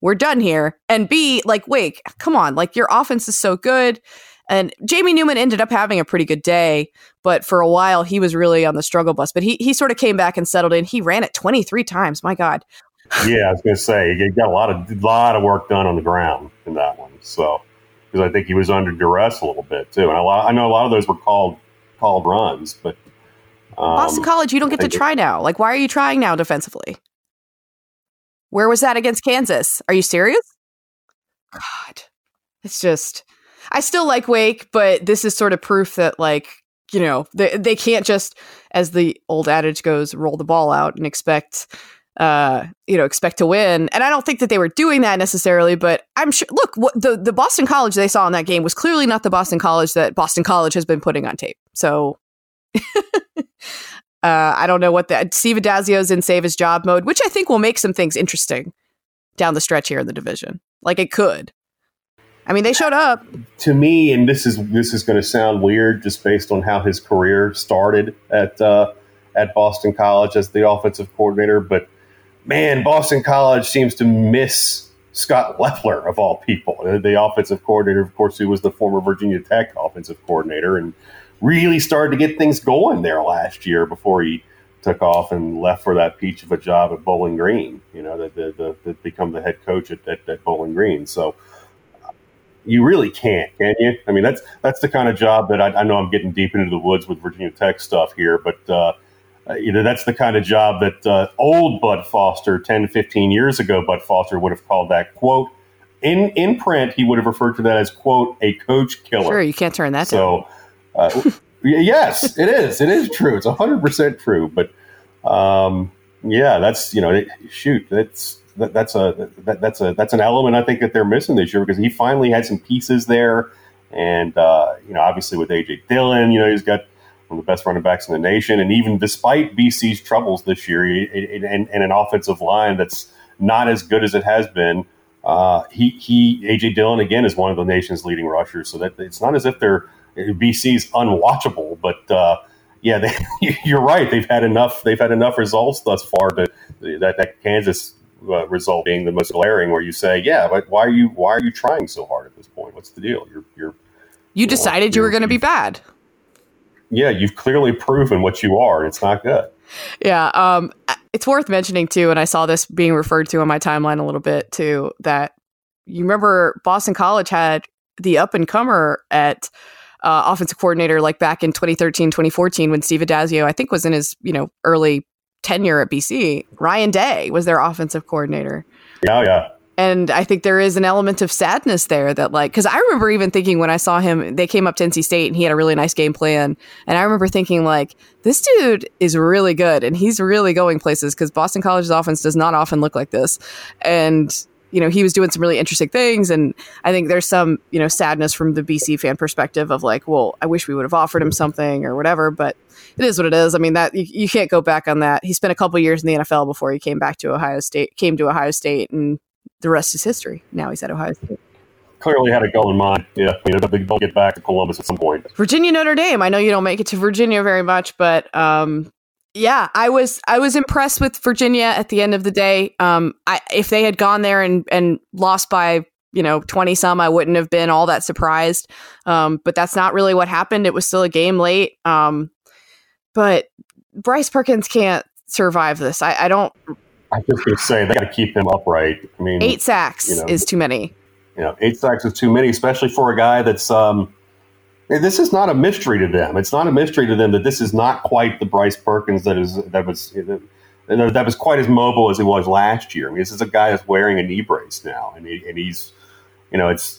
we're done here. And B, like, Wake, come on. Like, your offense is so good. And Jamie Newman ended up having a pretty good day, but for a while he was really on the struggle bus. But he he sort of came back and settled in. He ran it 23 times. My God. yeah, I was going to say he got a lot of lot of work done on the ground in that one. So because I think he was under duress a little bit too, and a lot, I know a lot of those were called called runs, but um, Boston College, you don't get to try now. Like, why are you trying now defensively? Where was that against Kansas? Are you serious? God, it's just. I still like Wake, but this is sort of proof that, like, you know, they they can't just, as the old adage goes, roll the ball out and expect, uh, you know, expect to win. And I don't think that they were doing that necessarily, but I'm sure. Look, what the the Boston College they saw in that game was clearly not the Boston College that Boston College has been putting on tape. So uh, I don't know what that Steve Addazio's in save his job mode, which I think will make some things interesting down the stretch here in the division. Like it could. I mean, they showed up. to me, and this is this is going to sound weird, just based on how his career started at uh, at Boston College as the offensive coordinator. But man, Boston College seems to miss Scott Loeffler of all people, the offensive coordinator, of course, who was the former Virginia Tech offensive coordinator, and really started to get things going there last year before he took off and left for that peach of a job at Bowling Green. You know, that the become the head coach at, at, at Bowling Green. So you really can't, can you? I mean, that's that's the kind of job that I, I know I'm getting deep into the woods with Virginia Tech stuff here, but uh, you know, that's the kind of job that uh, old Bud Foster, 10, 15 years ago, Bud Foster would have called that quote. In in print, he would have referred to that as quote a coach killer. Sure, you can't turn that. So, uh, yes, it is. It is true. It's hundred percent true. But um, yeah, that's you know, it, shoot, that's that, that's a that, that's a that's an element I think that they're missing this year because he finally had some pieces there, and uh, you know, obviously with AJ Dillon, you know, he's got one of the best running backs in the nation, and even despite BC's troubles this year, and, and, and an offensive line that's not as good as it has been. Uh, he he AJ Dillon again is one of the nation's leading rushers, so that it's not as if they're BC's unwatchable, but uh, yeah, they, you're right. They've had enough. They've had enough results thus far to that that Kansas uh, result being the most glaring, where you say, "Yeah, but why are you why are you trying so hard at this point? What's the deal? You're you're You decided you were going to be bad. yeah, you've clearly proven what you are, it's not good." Yeah. Um, it's worth mentioning too, and I saw this being referred to on my timeline a little bit too. That you remember Boston College had the up and comer at uh, offensive coordinator like back in 2013, 2014 when Steve Addazio, I think, was in his you know early tenure at BC. Ryan Day was their offensive coordinator. Yeah, yeah. And I think there is an element of sadness there that, like, because I remember even thinking when I saw him, they came up to NC State and he had a really nice game plan. And I remember thinking, like, this dude is really good and he's really going places because Boston College's offense does not often look like this. And, you know, he was doing some really interesting things. And I think there's some, you know, sadness from the BC fan perspective of, like, well, I wish we would have offered him something or whatever. But it is what it is. I mean, that you, you can't go back on that. He spent a couple years in the NFL before he came back to Ohio State, came to Ohio State and the rest is history. Now he's at Ohio State. Clearly had a goal in mind. Yeah, I mean, they'll get back to Columbus at some point. Virginia Notre Dame. I know you don't make it to Virginia very much, but um, yeah, I was I was impressed with Virginia at the end of the day. Um, I, if they had gone there and and lost by you know 20 some i wouldn't have been all that surprised um, but that's not really what happened it was still a game late um, but bryce perkins can't survive this i, I don't I was just going to say they got to keep him upright. I mean, eight sacks you know, is too many you know, eight sacks is too many, especially for a guy that's. Um, this is not a mystery to them. It's not a mystery to them that this is not quite the Bryce Perkins that is that was that was quite as mobile as he was last year. I mean, this is a guy that's wearing a knee brace now, and, he, and he's, you know, it's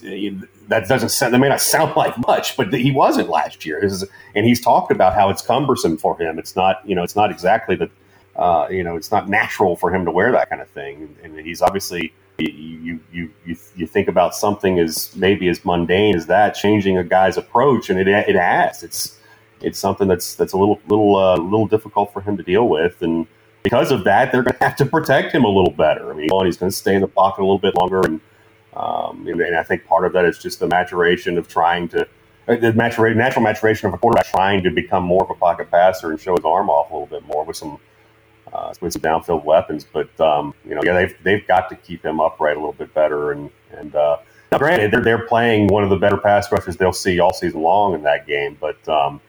that doesn't sound, that may not sound like much, but he wasn't last year. Is, and he's talked about how it's cumbersome for him. It's not, you know, it's not exactly the, uh, you know, it's not natural for him to wear that kind of thing, and he's obviously you, you you you think about something as maybe as mundane as that, changing a guy's approach, and it it has. It's it's something that's that's a little little uh, little difficult for him to deal with, and because of that, they're going to have to protect him a little better. I mean, he's going to stay in the pocket a little bit longer, and um, and, and I think part of that is just the maturation of trying to uh, the maturate, natural maturation of a quarterback trying to become more of a pocket passer and show his arm off a little bit more with some uh, with some downfield weapons. But um, you know, yeah, they've they've got to keep him upright a little bit better. And and uh, now, granted, they're they're playing one of the better pass rushers they'll see all season long in that game. But um,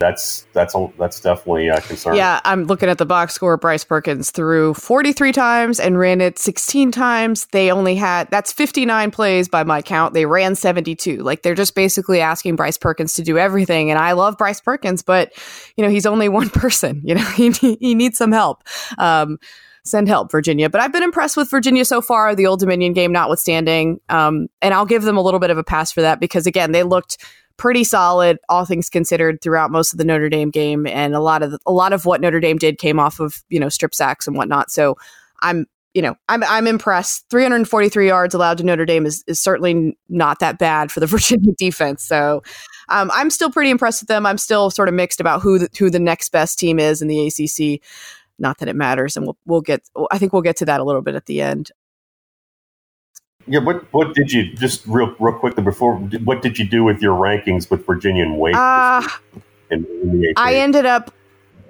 that's that's that's definitely a concern. Yeah, I'm looking at the box score. Bryce Perkins threw 43 times and ran it 16 times. They only had that's 59 plays by my count. They ran 72. Like they're just basically asking Bryce Perkins to do everything. And I love Bryce Perkins, but you know he's only one person. You know he he needs some help. Um, send help, Virginia. But I've been impressed with Virginia so far. The Old Dominion game, notwithstanding, um, and I'll give them a little bit of a pass for that because again they looked pretty solid, all things considered, throughout most of the Notre Dame game, and a lot of the, a lot of what Notre Dame did came off of you know strip sacks and whatnot. So I'm you know I'm I'm impressed. 343 yards allowed to Notre Dame is is certainly not that bad for the Virginia defense. So um, I'm still pretty impressed with them. I'm still sort of mixed about who the, who the next best team is in the ACC. Not that it matters, and we'll we'll get. I think we'll get to that a little bit at the end. Yeah, what what did you just real real quickly before? What did you do with your rankings with Virginia and Wake? Uh, in, in I ended up.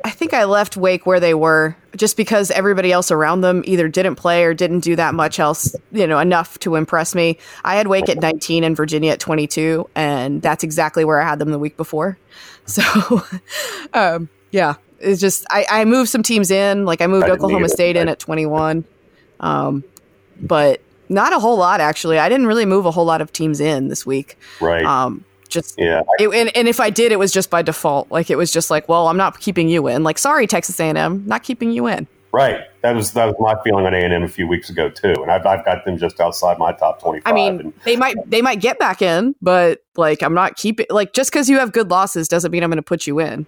I think I left Wake where they were just because everybody else around them either didn't play or didn't do that much else, you know, enough to impress me. I had Wake at 19 and Virginia at 22, and that's exactly where I had them the week before. So, um, yeah, it's just I, I moved some teams in, like I moved I Oklahoma State in at 21, um, but not a whole lot actually. I didn't really move a whole lot of teams in this week. Right. Um, just yeah. It, and, and if I did, it was just by default. Like it was just like, well, I'm not keeping you in. Like, sorry, Texas A&M, not keeping you in. Right. That was that was my feeling on A and M a few weeks ago too, and I've, I've got them just outside my top twenty five. I mean, and, they might they might get back in, but like I'm not keeping like just because you have good losses doesn't mean I'm going to put you in.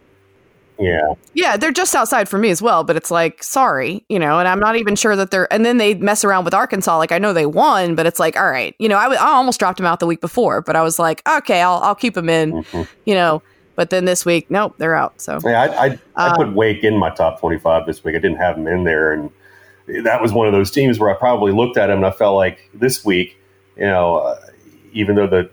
Yeah. Yeah, they're just outside for me as well, but it's like, sorry, you know, and I'm not even sure that they're. And then they mess around with Arkansas. Like I know they won, but it's like, all right, you know, I, w- I almost dropped them out the week before, but I was like, okay, I'll I'll keep them in, Mhm. you know. But then this week, nope, they're out. So Yeah, I, I, I Um, put Wake in my top 25 this week. I didn't have them in there. And that was one of those teams where I probably looked at them and I felt like this week, you know, uh, even though the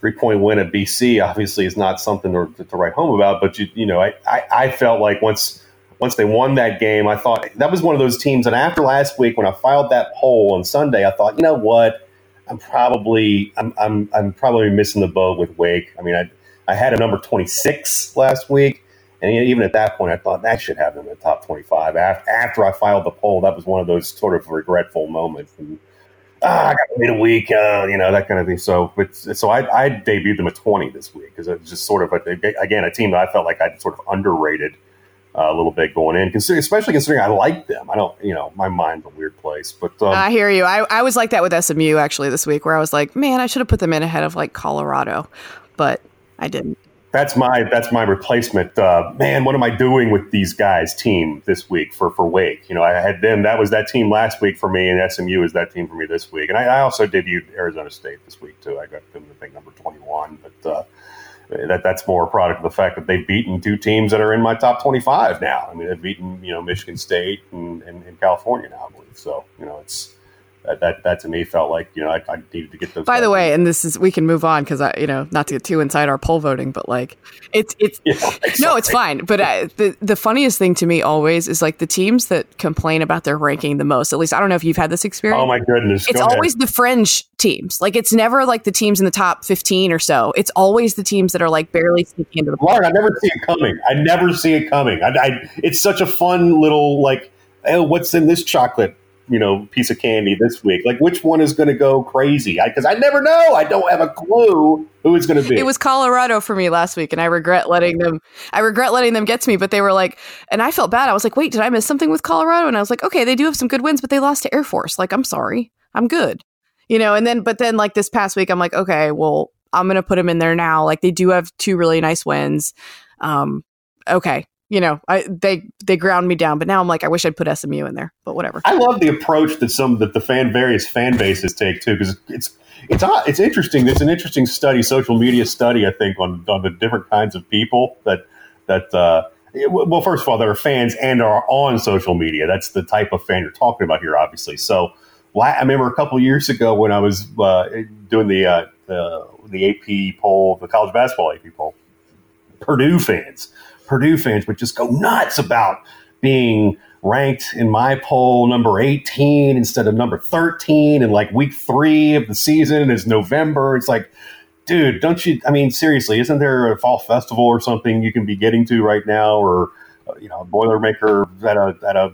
three point win at BC obviously is not something to, to write home about, but, you, you know, I, I, I felt like once once they won that game, I thought that was one of those teams. And after last week, when I filed that poll on Sunday, I thought, you know what, I'm probably I'm I'm, I'm probably missing the boat with Wake. I mean, I I had a number 26 last week. And even at that point, I thought that should have them in the top 25. After I filed the poll, that was one of those sort of regretful moments. And, ah, I got to wait a week, uh, you know, that kind of thing. So, it's, so I, I debuted them at 20 this week because it was just sort of, a, again, a team that I felt like I'd sort of underrated uh, a little bit going in, considering, especially considering I like them. I don't, you know, my mind's a weird place. But um, I hear you. I, I was like that with SMU actually this week, where I was like, man, I should have put them in ahead of like Colorado, but I didn't that's my that's my replacement. Uh, man, what am I doing with these guys' team this week for for Wake? You know, I had them. That was that team last week for me, and SMU is that team for me this week. And I, I also debuted Arizona State this week too. I got them, I think, number twenty one. But uh, that that's more a product of the fact that they've beaten two teams that are in my top twenty five now. I mean, they've beaten you know Michigan State and, and, and California now, I believe. So you know, it's that, that, that to me felt like you know I, I needed to get those. By the way, and this is we can move on because I you know not to get too inside our poll voting, but like it's it's yeah, no, it's fine. But I, the the funniest thing to me always is like the teams that complain about their ranking the most. At least I don't know if you've had this experience. Oh my goodness, it's Go always ahead. the fringe teams. Like it's never like the teams in the top fifteen or so. It's always the teams that are like barely sneaking into the. Lauren, I never see it coming. I never see it coming. I, I it's such a fun little like. Oh, what's in this chocolate? You know piece of candy this week? Like which one is going to go crazy? Because I, I, never know. I don't have a clue who it's going to be. It was Colorado for me last week, and I regret letting them. I regret letting them get to me. But they were like, and I felt bad. I was like, wait, did I miss something with Colorado? And I was like, okay, they do have some good wins, but they lost to Air Force. Like, I'm sorry, I'm good. You know, and then but then like this past week, I'm like, okay, well, I'm gonna put them in there now. Like they do have two really nice wins. Um, okay, you know, I they they ground me down. But now I'm like, I wish I'd put SMU in there. But whatever. I love the approach that some that the fan various fan bases take too, because it's it's it's interesting. It's an interesting study, social media study, I think, on on the different kinds of people that that. Uh, well, first of all, there are fans and are on social media. That's the type of fan you're talking about here, obviously. So, I remember a couple years ago when I was uh, doing the, uh, the the AP poll, the college basketball AP poll. Purdue fans Purdue fans would just go nuts about being ranked in my poll number 18 instead of number 13 and like week three of the season is November. It's like, dude, don't you? I mean, seriously, isn't there a fall festival or something you can be getting to right now, or uh, you know, a Boilermaker at a at a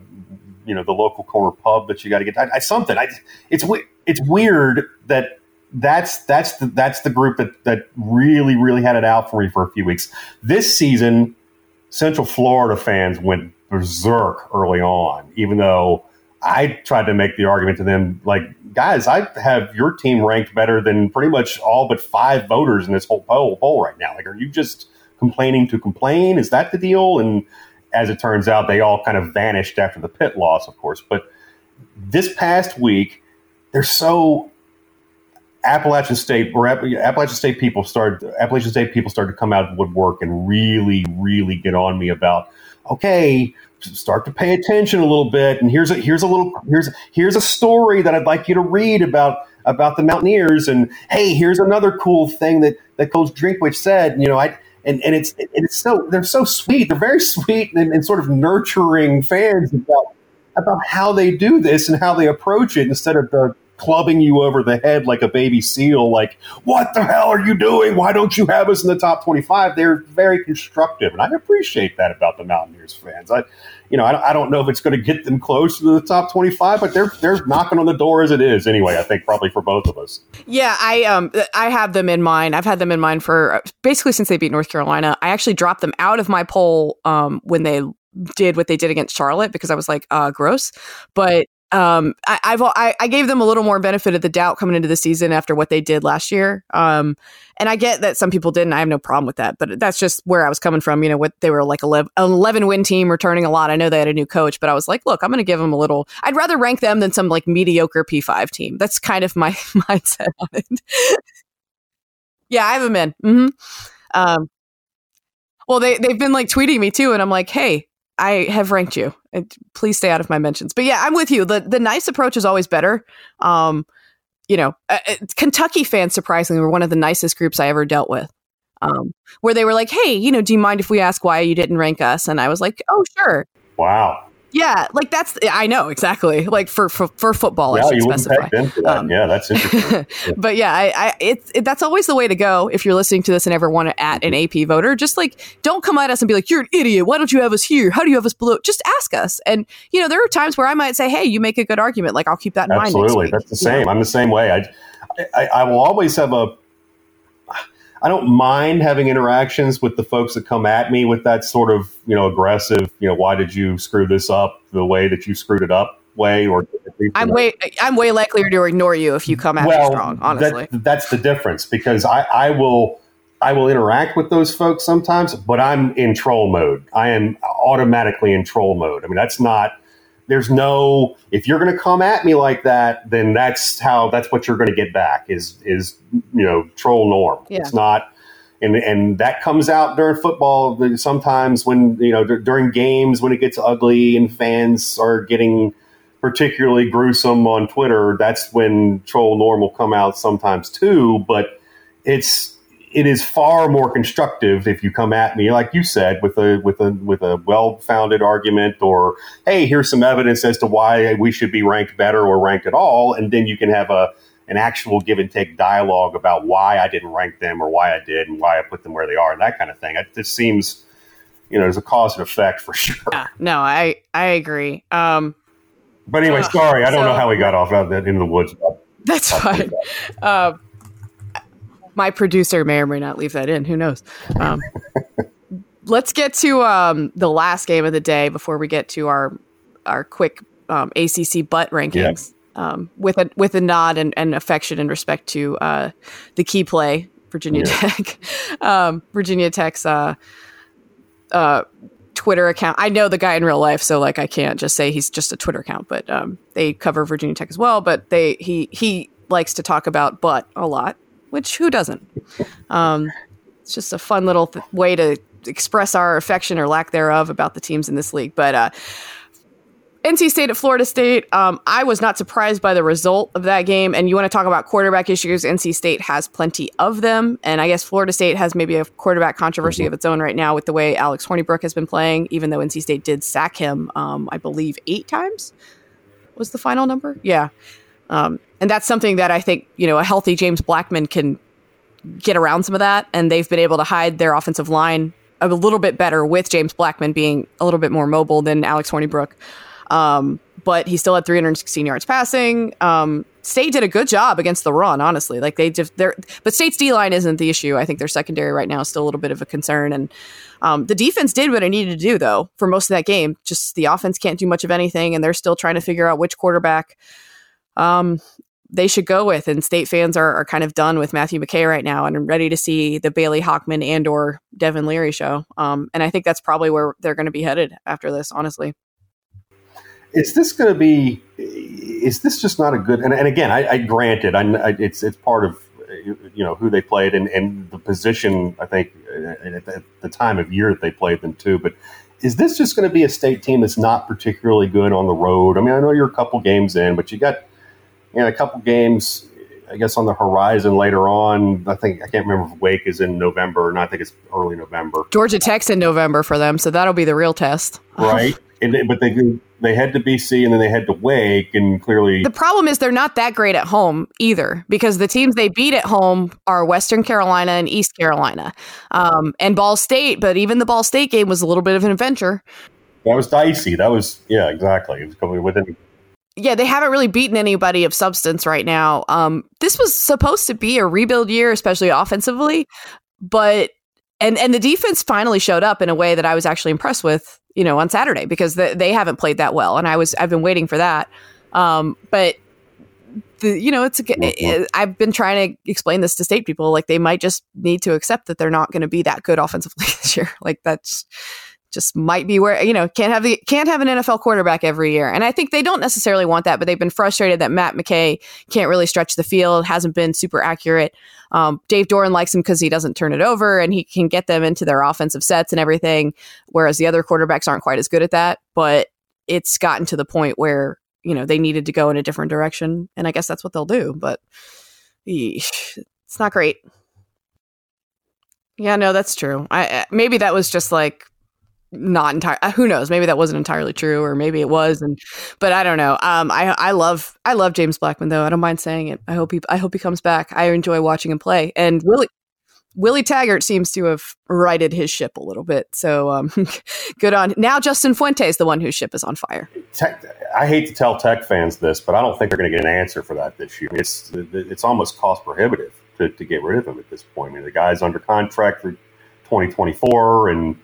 you know the local corner pub that you got to get? I, I, something. I, it's it's weird that that's that's the that's the group that that really really had it out for me for a few weeks. This season, Central Florida fans went berserk early on, even though I tried to make the argument to them, like, guys, I have your team ranked better than pretty much all but five voters in this whole poll, poll right now. Like, are you just complaining to complain? Is that the deal? And as it turns out, they all kind of vanished after the Pitt loss, of course. But this past week, they're so Appalachian State or Appalachian State people started Appalachian State people started to come out of woodwork and really, really get on me about okay, start to pay attention a little bit. And here's a here's a little here's here's a story that I'd like you to read about about the Mountaineers. And hey, here's another cool thing that that Coach Drinkwitz said. You know, I and, and it's and it's so they're so sweet. They're very sweet and, and sort of nurturing fans about about how they do this and how they approach it instead of the clubbing you over the head like a baby seal, like, what the hell are you doing? Why don't you have us in the top 25? They're very constructive. And I appreciate that about the Mountaineers fans. I, you know, I, I don't know if it's going to get them close to the top 25, but they're, they're knocking on the door as it is anyway, I think probably for both of us. Yeah. I, um, I have them in mind. I've had them in mind for basically since they beat North Carolina. I actually dropped them out of my poll, um, when they did what they did against Charlotte because I was like, uh, gross. But um, I, I've I, I, gave them a little more benefit of the doubt coming into the season after what they did last year. Um, and I get that some people didn't. I have no problem with that, but that's just where I was coming from. You know, what they were like 11, 11 win team, returning a lot. I know they had a new coach, but I was like, look, I'm going to give them a little. I'd rather rank them than some like mediocre P5 team. That's kind of my mindset on it. yeah, I have them in. Mm-hmm. Um, well, they they've been like tweeting me too, and I'm like, hey, I have ranked you. Please stay out of my mentions. But yeah, I'm with you. The the nice approach is always better. Um, you know, uh, uh, Kentucky fans surprisingly were one of the nicest groups I ever dealt with. Um, where they were like, "Hey, you know, do you mind if we ask why you didn't rank us?" And I was like, "Oh, sure." Wow. Yeah, like that's I know exactly. Like for for, for football, I Yeah, should you wouldn't specify. that. Um, yeah, that's interesting. but yeah, I, I it's it, that's always the way to go if you're listening to this and ever want to at an AP voter. Just like don't come at us and be like, "You're an idiot. Why don't you have us here? How do you have us below?" Just ask us. And you know, there are times where I might say, "Hey, you make a good argument." Like I'll keep that in mind. Absolutely, that's the same. I'm the same way. I, I, I will always have a. I don't mind having interactions with the folks that come at me with that sort of you know aggressive. You know, why did you screw this up the way that you screwed it up way? Or I'm way I'm way likelier to ignore you if you come at me strong. Honestly, that, that's the difference because I, I will I will interact with those folks sometimes, but I'm in troll mode. I am automatically in troll mode. I mean, that's not. There's no. If you're going to come at me like that, then that's how. That's what you're going to get back. Is is you know troll norm. Yeah. It's not. And, and that comes out during football sometimes when you know d- during games when it gets ugly and fans are getting particularly gruesome on Twitter, that's when troll norm will come out sometimes too. But it's it is far more constructive if you come at me, like you said, with a with a with a well founded argument or hey, here's some evidence as to why we should be ranked better or ranked at all, and then you can have a an actual give and take dialogue about why I didn't rank them or why I did and why I put them where they are and that kind of thing. It just seems, you know, there's a cause and effect for sure. yeah, no, I I agree. Um, But anyway, Ugh, sorry, I don't so- know how we got off out that in the woods. that's fine. Um, my producer may or may not leave that in. Who knows? Um, let's get to um, the last game of the day before we get to our our quick um, ACC butt rankings. Um, with a with a nod and, and affection and respect to uh, the key play, Virginia Yeah. Tech, um, Virginia Tech's uh, uh, Twitter account. I know the guy in real life, so like I can't just say he's just a Twitter account, but um, they cover Virginia Tech as well. But they he he likes to talk about butt a lot, which who doesn't? Um, it's just a fun little th- way to express our affection or lack thereof about the teams in this league. But uh, NC State at Florida State. Um, I was not surprised by the result of that game. And you want to talk about quarterback issues? NC State has plenty of them, and I guess Florida State has maybe a quarterback controversy of its own right now with the way Alex Hornibrook has been playing. Even though NC State did sack him, um, I believe eight times was the final number. Yeah, um, and that's something that I think you know a healthy James Blackman can get around some of that, and they've been able to hide their offensive line a little bit better with James Blackman being a little bit more mobile than Alex Hornibrook. Um, but he still had 316 yards passing. Um, State did a good job against the run, honestly. Like they just they're but State's D line isn't the issue. I think their secondary right now is still a little bit of a concern. And um, the defense did what it needed to do though for most of that game. Just the offense can't do much of anything, and they're still trying to figure out which quarterback um, they should go with. And State fans are, are kind of done with Matthew McKay right now and ready to see the Bailey Hockman and or Devin Leary show. Um, and I think that's probably where they're going to be headed after this, honestly. is this going to be? Is this just not a good? And, and again, I, I granted, I, I, it's it's part of you know who they played and, and the position. I think uh, at the time of year that they played them too. But is this just going to be a state team that's not particularly good on the road? I mean, I know you're a couple games in, but you got know a couple games. I guess on the horizon later on. I think I can't remember if Wake is in November or not. I think it's early November. Georgia Tech's in November for them, so that'll be the real test. right? and but they they head to BC and then they head to Wake, and clearly The problem is they're not that great at home either, because the teams they beat at home are Western Carolina and East Carolina, um, and Ball State. But even the Ball State game was a little bit of an adventure. that was dicey. That was yeah, exactly. It was coming within. Yeah, they haven't really beaten anybody of substance right now. Um, this was supposed to be a rebuild year, especially offensively, but and and the defense finally showed up in a way that I was actually impressed with, you know, on Saturday because they, they haven't played that well, and I was I've been waiting for that. Um, but the you know it's a. I've been trying to explain this to state people like they might just need to accept that they're not going to be that good offensively this year. Like that's just might be where you know can't have the can't have an NFL quarterback every year, and I think they don't necessarily want that, but they've been frustrated that Matt McKay can't really stretch the field, hasn't been super accurate. Um, Dave Doeren likes him because he doesn't turn it over and he can get them into their offensive sets and everything, whereas the other quarterbacks aren't quite as good at that. But it's gotten to the point where you know they needed to go in a different direction, and I guess that's what they'll do. But eesh, it's not great. Yeah, no, that's true. I maybe that was just like not entire. uh, Who knows? Maybe that wasn't entirely true, or maybe it was. And but I don't know. Um, I I love I love James Blackman though. I don't mind saying it. I hope he I hope he comes back. I enjoy watching him play. And Willie Willie Taggart seems to have righted his ship a little bit. So um, good on now. Justin Fuente is the one whose ship is on fire. Tech, I hate to tell Tech fans this, but I don't think they're going to get an answer for that this year. It's it's almost cost prohibitive to, to get rid of him at this point. I mean, the guy's under contract for 2024, and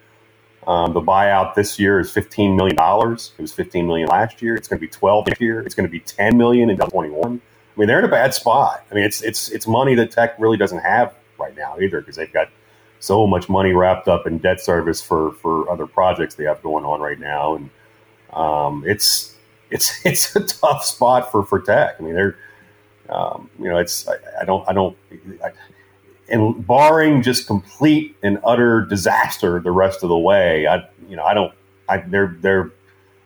um, the buyout this year is 15 million dollars. It was 15 million last year. It's going to be 12 next year. It's going to be 10 million in 2021. I mean, they're in a bad spot. I mean, it's it's it's money that Tech really doesn't have right now either because they've got so much money wrapped up in debt service for for other projects they have going on right now, and um, it's it's it's a tough spot for for Tech. I mean, they're um, you know, it's I, I don't I don't. I, and barring just complete and utter disaster the rest of the way, I you know I don't I they're they're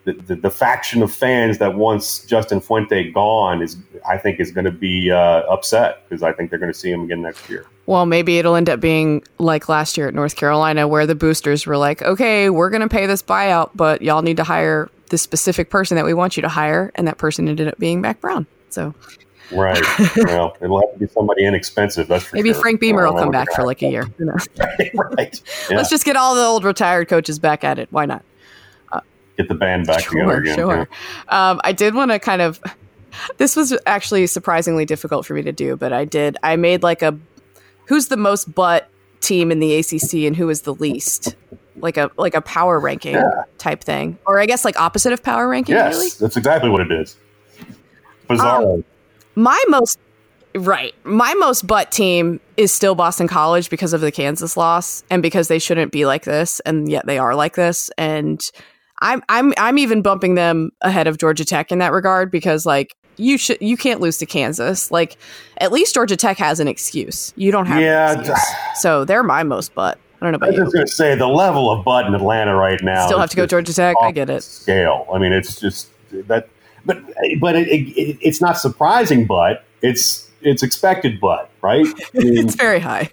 the, the, the faction of fans that wants Justin Fuente gone is I think is going to be uh, upset because I think they're going to see him again next year. Well, maybe it'll end up being like last year at North Carolina, where the boosters were like, "Okay, we're going to pay this buyout, but y'all need to hire this specific person that we want you to hire," and that person ended up being Mack Brown. So Right. well, it'll have to be somebody inexpensive. That's for maybe sure. Frank Beamer will come back for like a year. Knows? happen. right. Yeah. Let's just get all the old retired coaches back at it. Why not? get the band back together again. sure. Um, I did want to kind of. This was actually surprisingly difficult for me to do, but I did. I made like a who's the most butt team in the ACC and who is the least, like a like a power ranking Yeah. type thing, or I guess like opposite of power ranking. Yes, Really, that's exactly what it is. Bizarre. Um, my most right, my most butt team is still Boston College because of the Kansas loss and because they shouldn't be like this, and yet they are like this, and. I'm I'm I'm even bumping them ahead of Georgia Tech in that regard because like you should you can't lose to Kansas. Like at least Georgia Tech has an excuse. You don't have Yeah. So they're my most butt. I don't know I about was you. just going to say the level of butt in Atlanta right now. Still have to go Georgia Tech. I get it. Scale. I mean, it's just that, but but it, it, it's not surprising, but it's it's expected, but right. I mean, It's very high.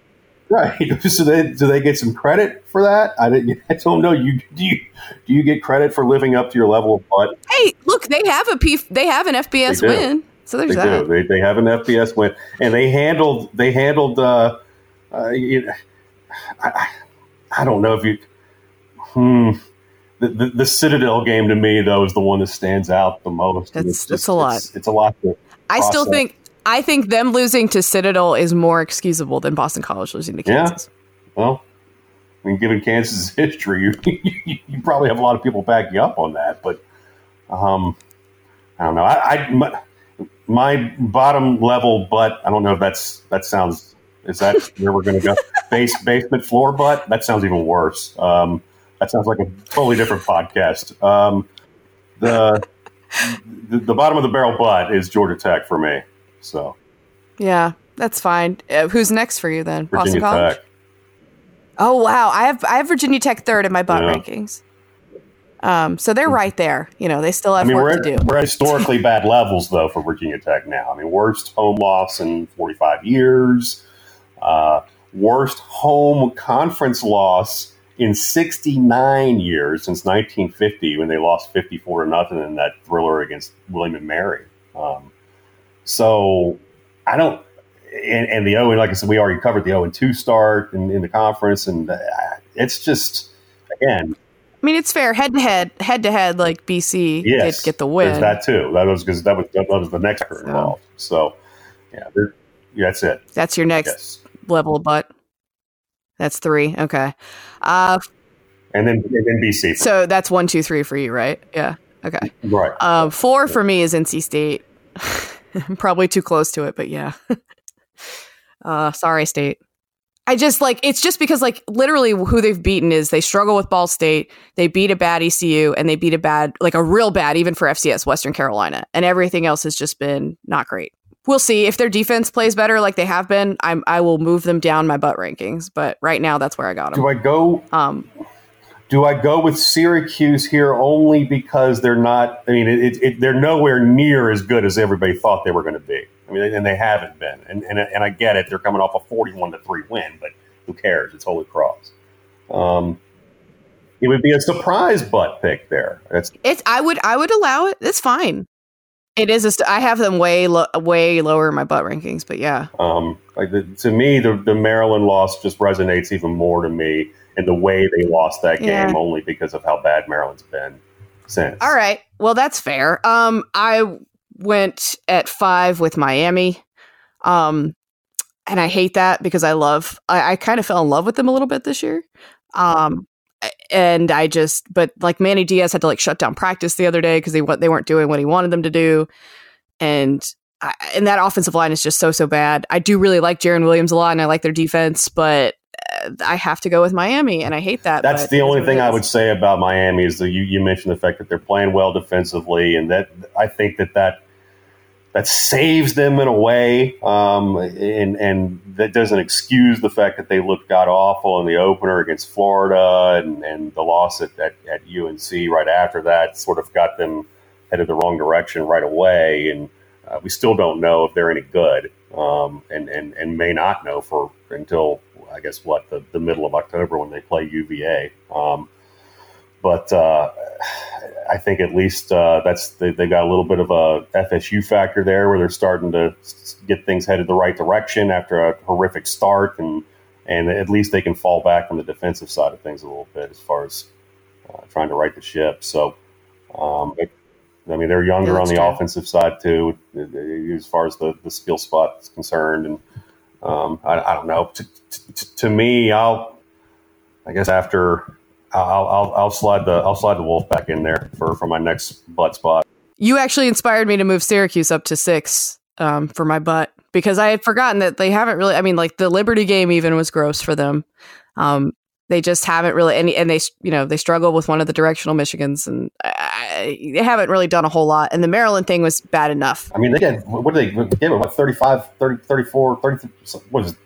right. So they, do they get some credit for that? I didn't. I don't know. You do you do you get credit for living up to your level of Bud? Hey, look, they have a P they have an FBS win. So there's They that. do. They, they have an FBS win, and they handled they handled. Uh, uh, you I, I I don't know if you. Hmm. The, the, the Citadel game to me though is the one that stands out the most. That's- It's that's a lot. It's, it's a lot. I still think I think them losing to Citadel is more excusable than Boston College losing to Yeah. Kansas. Well, I mean, given Kansas' history, you, you, you probably have a lot of people backing up on that. But um, I don't know. I, I my, my bottom level butt. I don't know if that's that sounds. Is that where we're going to go? Base basement floor butt. That sounds even worse. Um, that sounds like a totally different podcast. Um, the, the the bottom of the barrel butt is Georgia Tech for me. So Yeah, that's fine. Uh, who's next for you then? Boston Virginia College. Tech. Oh wow, I have I have Virginia Tech third in my butt Yeah. rankings. Um, so they're right there. You know, they still have I mean, work we're to do. we're at historically bad levels, though, for Virginia Tech now. I mean, worst home loss in 45 years, uh, worst home conference loss in 69 years since 1950 when they lost 54 to nothing in that thriller against William and Mary. Um, so I don't, and, and the 0 and like I said, we already covered the 0 and 2 start in, in the conference, and uh, it's just, again, I mean, it's fair head to head, head to head. Like BC yes, did get the win. that too. That was because that was that was the next So. involved. So yeah, yeah, that's it. That's your next Yes, level of butt. That's three. Okay. Uh, and then and then BC. so that's one, two, three for you, right? Yeah. Okay. right. Um, four for me is NC State. I'm probably too close to it, but yeah. uh, sorry, State. I just like it's just because like literally who they've beaten is they struggle with Ball State, they beat a bad ECU, and they beat a bad like a real bad even for FCS Western Carolina, and everything else has just been not great. We'll see if their defense plays better like they have been. I'm I will move them down my butt rankings, but right now that's where I got them. do I go? Um, Do I go with Syracuse here only because they're not? I mean, it, it, it, they're nowhere near as good as everybody thought they were going to be. I mean, and they haven't been. And, and and I get it; they're coming off a forty-one to three win, but who cares? It's Holy Cross. Um, it would be a surprise butt pick there. That's It's I would I would allow it. It's fine. It is. A st- I have them way lo- way lower in my butt rankings, but yeah. um, like the, to me, the the Maryland loss just resonates even more to me in the way they lost that game, Yeah. only because of how bad Maryland's been since. All right. Well, that's fair. Um, I went at five with Miami. Um, and I hate that because I love. I, I kind of fell in love with them a little bit this year. Um, and I just, but like Manny Diaz had to like shut down practice the other day because they wa- they weren't doing what he wanted them to do, and I, and that offensive line is just so so bad. I do really like Jarren Williams a lot, and I like their defense, but uh, I have to go with Miami, and I hate that. That's the only thing I would say about Miami is that you, you mentioned the fact that they're playing well defensively, and that I think that that that saves them in a way, um, and and that doesn't excuse the fact that they looked god awful in the opener against Florida, and, and the loss at, at, at UNC right after that sort of got them headed the wrong direction right away, and uh, we still don't know if they're any good, um, and and and may not know for until I guess what the, the middle of October when they play UVA. Um, but uh, I think at least uh, that's they, they got a little bit of a FSU factor there, where they're starting to get things headed the right direction after a horrific start, and and at least they can fall back on the defensive side of things a little bit as far as uh, trying to right the ship. So, um, it, I mean, they're younger Yeah, on the true. offensive side too, uh, as far as the the skill spot is concerned, and um, I, I don't know. To, to, to me, I'll I guess after I'll, I'll I'll slide the I'll slide the wolf back in there for for my next butt spot. You actually inspired me to move Syracuse up to six um, for my butt because I had forgotten that they haven't really. I mean, like the Liberty game even was gross for them. Um, they just haven't really, and, and they you know they struggle with one of the directional Michigans, and I, they haven't really done a whole lot. And the Maryland thing was bad enough. I mean, they get what did they give it what 35, 30, 34, 30, what is it?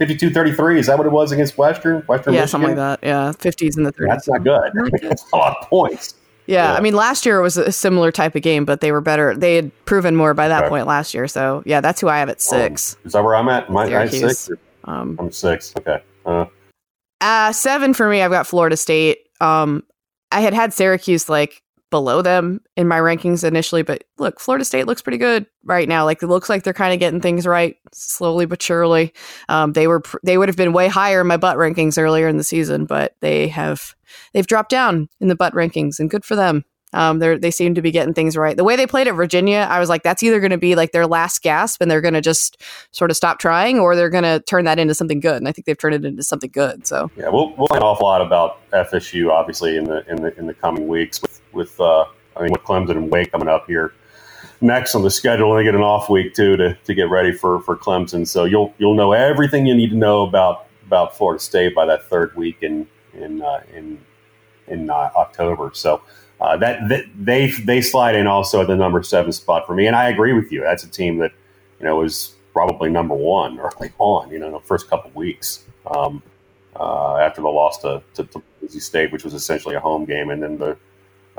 52 33 is that what it was against Western Western yeah, Michigan? something like that. Yeah, fifties in the thirties. That's not good. That's a lot of points. Yeah, Yeah. I mean, last year was a similar type of game, but they were better. They had proven more by that Okay. point last year. So yeah, that's who I have at six. Um, is that where I'm at? My I Syracuse. six. Um, I'm six. Okay. Uh, Uh, seven for me. I've got Florida State. Um, I had had Syracuse like below them in my rankings initially, but look, Florida State looks pretty good right now. Like it looks like they're kind of getting things right slowly but surely. Um, they were they would have been way higher in my butt rankings earlier in the season, but they have they've dropped down in the butt rankings, and good for them. Um, they they seem to be getting things right. The way they played at Virginia, I was like, that's either going to be like their last gasp, and they're going to just sort of stop trying, or they're going to turn that into something good. And I think they've turned it into something good. So yeah, we'll we'll an awful lot about FSU obviously in the in the in the coming weeks with with uh, I mean with Clemson and Wake coming up here next on the schedule. They get an off week too to, to get ready for for Clemson. So you'll you'll know everything you need to know about about Florida State by that third week in in uh, in in uh, October. So. Uh, that, that they they slide in also at the number seven spot for me, and I agree with you. That's a team that you know was probably number one early on. You know, the first couple weeks um, uh, after the loss to, to, to Boise State, which was essentially a home game, and then the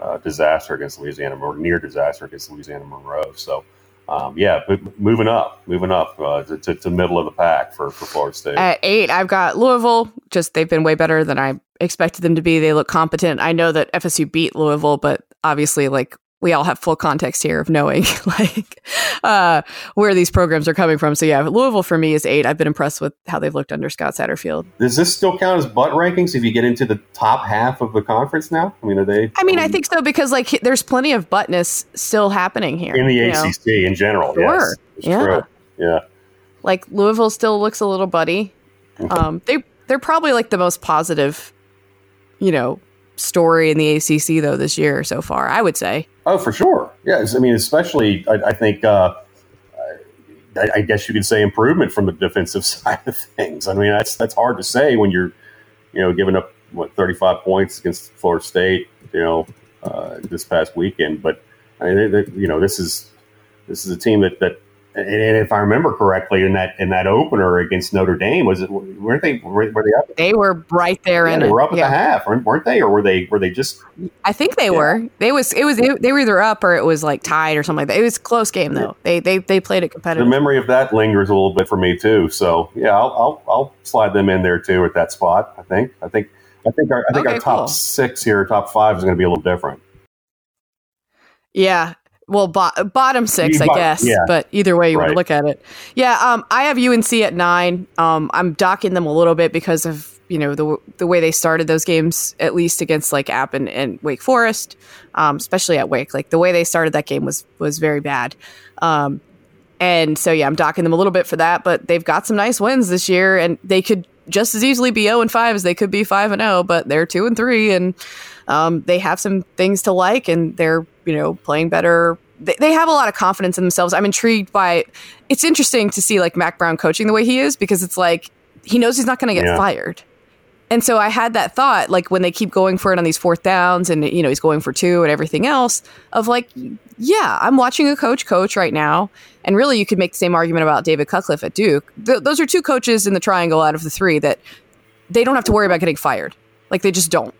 uh, disaster against Louisiana or near disaster against Louisiana Monroe. So. Um, yeah, but moving up, moving up uh, to, to, to middle of the pack for, for Florida State. At eight, I've got Louisville. Just they've been way better than I expected them to be. They look competent. I know that FSU beat Louisville, but obviously, like we all have full context here of knowing like uh, where these programs are coming from. So yeah, Louisville for me is eight. I've been impressed with how they've looked under Scott Satterfield. Does this still count as butt rankings if you get into the top half of the conference now? I mean, are they? I mean, I think so because like there's plenty of buttness still happening here in the you know? ACC in general. Sure. Yes, it's Yeah. true. Yeah. Like Louisville still looks a little buddy. Um, they they're probably like the most positive, you know, story in the ACC though this year so far. I would say. Oh, for sure. Yes. I mean, especially, I, I think, uh, I, I guess you could say improvement from the defensive side of things. I mean, that's that's hard to say when you're, you know, giving up what 35 points against Florida State, you know, uh, this past weekend. But I mean, they, they- you know, this is this is a team that that. And and if I remember correctly, in that in that opener against Notre Dame, was it weren't they were, were they up? They were right there Yeah, in they were up at Yeah. the half, weren't they? Or were they were they just I think they Yeah. were. They was it was they were either up or it was like tied or something like that. It was a close game though. They they they played it competitive. the memory of that lingers a little bit for me too. So yeah, I'll, I'll I'll slide them in there too at that spot. I think I think I think our I think Okay, our top cool. six here, top five is going to be a little different. Yeah. Well, bo- bottom six, You I guess. yeah. But either way you want to look at it. Yeah. Um, I have UNC at nine. Um, I'm docking them a little bit because of you know the the way they started those games, at least against like App and, and Wake Forest, um, especially at Wake. Like the way they started that game was was very bad. Um, and so yeah, I'm docking them a little bit for that. But they've got some nice wins this year, and they could just as easily be 0 and 5 as they could be 5 and 0, but they're 2 and 3 and um, they have some things to like and they're, you know, playing better. They, they have a lot of confidence in themselves. I'm intrigued by it's interesting to see like Mack Brown coaching the way he is because it's like he knows he's not going to get Yeah. fired. And so I had that thought, like when they keep going for it on these fourth downs and, you know, he's going for two and everything else, of like, yeah, I'm watching a coach coach right now. And really, you could make the same argument about David Cutcliffe at Duke. Th- those are two coaches in the triangle out of the three that they don't have to worry about getting fired. Like, they just don't.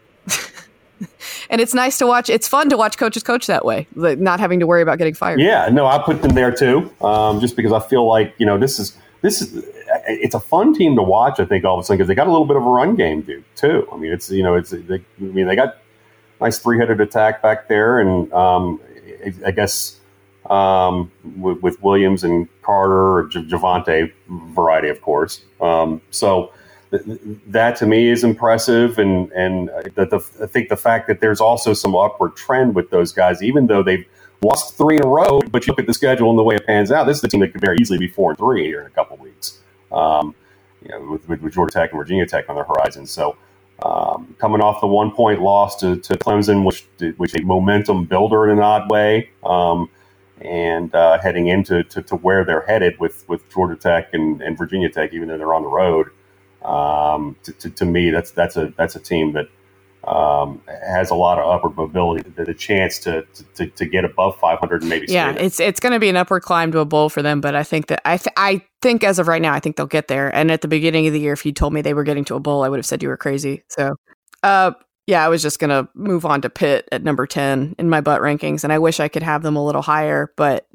And it's nice to watch. It's fun to watch coaches coach that way, not having to worry about getting fired. Yeah, no, I put them there too, um, just because I feel like you know this is this is it's a fun team to watch. I think all of a sudden because they got a little bit of a run game, dude, too. I mean, it's you know, it's they, I mean they got nice three headed attack back there, and um, I, guess um, with, with Williams and Carter or J- Javonte variety, of course. Um, so that to me is impressive, and and the, the, I think the fact that there's also some upward trend with those guys, even though they've lost three in a row. But you look at the schedule and the way it pans out, this is a team that could very easily be four and three here in a couple weeks. Um, you know, with, with, Georgia Tech and Virginia Tech on the horizon. So um, coming off the one point loss to, to Clemson, which which a momentum builder in an odd way, um, and uh, heading into to, to where they're headed with with Georgia Tech and, and Virginia Tech, even though they're on the road. Um, to, to, to me, that's that's a that's a team that um, has a lot of upward mobility, the, the chance to, to to get above 500 and maybe Yeah, it's it's going to be an upward climb to a bowl for them, but I think that I th- I think as of right now, I think they'll get there. And at the beginning of the year, if you told me they were getting to a bowl, I would have said you were crazy. So, uh, yeah, I was just going to move on to Pitt at number ten in my butt rankings, and I wish I could have them a little higher, but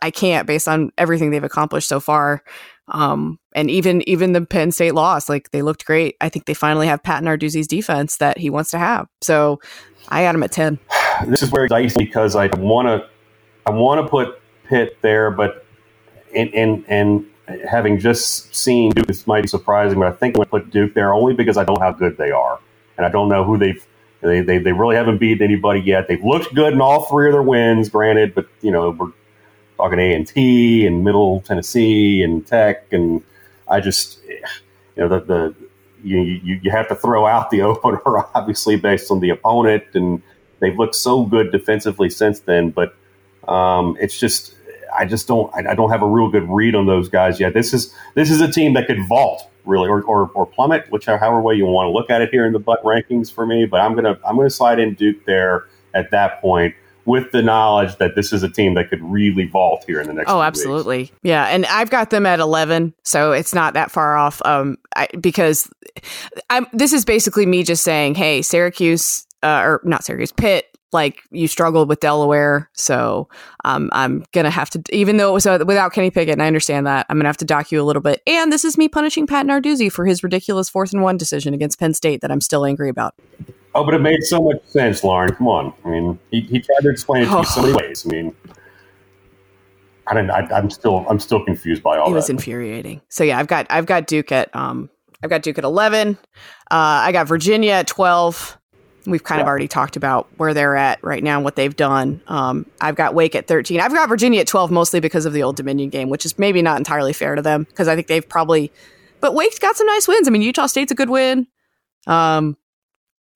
I can't based on everything they've accomplished so far. Um, and even even the Penn State loss, like they looked great. I think they finally have Pat Narduzzi's defense that he wants to have. So I had him at ten. this is where it's dicey because I want to I want to put Pitt there, but and and and having just seen Duke, this might be surprising, but I think I'm going to put Duke there only because I don't know how good they are, and I don't know who they've. They, they, they really haven't beaten anybody yet. They've looked good in all three of their wins, granted, but you know we're talking A and T and Middle Tennessee and Tech, and I just you know the the you, you you have to throw out the opener obviously based on the opponent, and they've looked so good defensively since then. But um, it's just I just don't I, I don't have a real good read on those guys yet. This is this is a team that could vault really or, or, or plummet, whichever however way you want to look at it here in the butt rankings for me. But I'm gonna I'm gonna slide in Duke there at that point with the knowledge that this is a team that could really vault here in the next. Oh, weeks. absolutely. Yeah, and I've got them at 11, so it's not that far off um I, because I'm this is basically me just saying, "Hey, Syracuse uh, or not Syracuse, Pitt, like you struggled with Delaware, so um, I'm going to have to even though it was uh, without Kenny Pickett, and I understand that. I'm going to have to dock you a little bit. And this is me punishing Pat Narduzzi for his ridiculous fourth and one decision against Penn State that I'm still angry about. Oh, but it made so much sense, Lauren. Come on. I mean, he, he tried to explain it to me so many ways. I mean, I don't. I, I'm still. I'm still confused by all it that. was infuriating. So yeah, I've got I've got Duke at um I've got Duke at eleven. Uh, I got Virginia at twelve. We've kind of already talked about where they're at right now and what they've done. Um, I've got Wake at thirteen. I've got Virginia at twelve mostly because of the Old Dominion game, which is maybe not entirely fair to them because I think they've probably. But Wake's got some nice wins. I mean, Utah State's a good win. Um,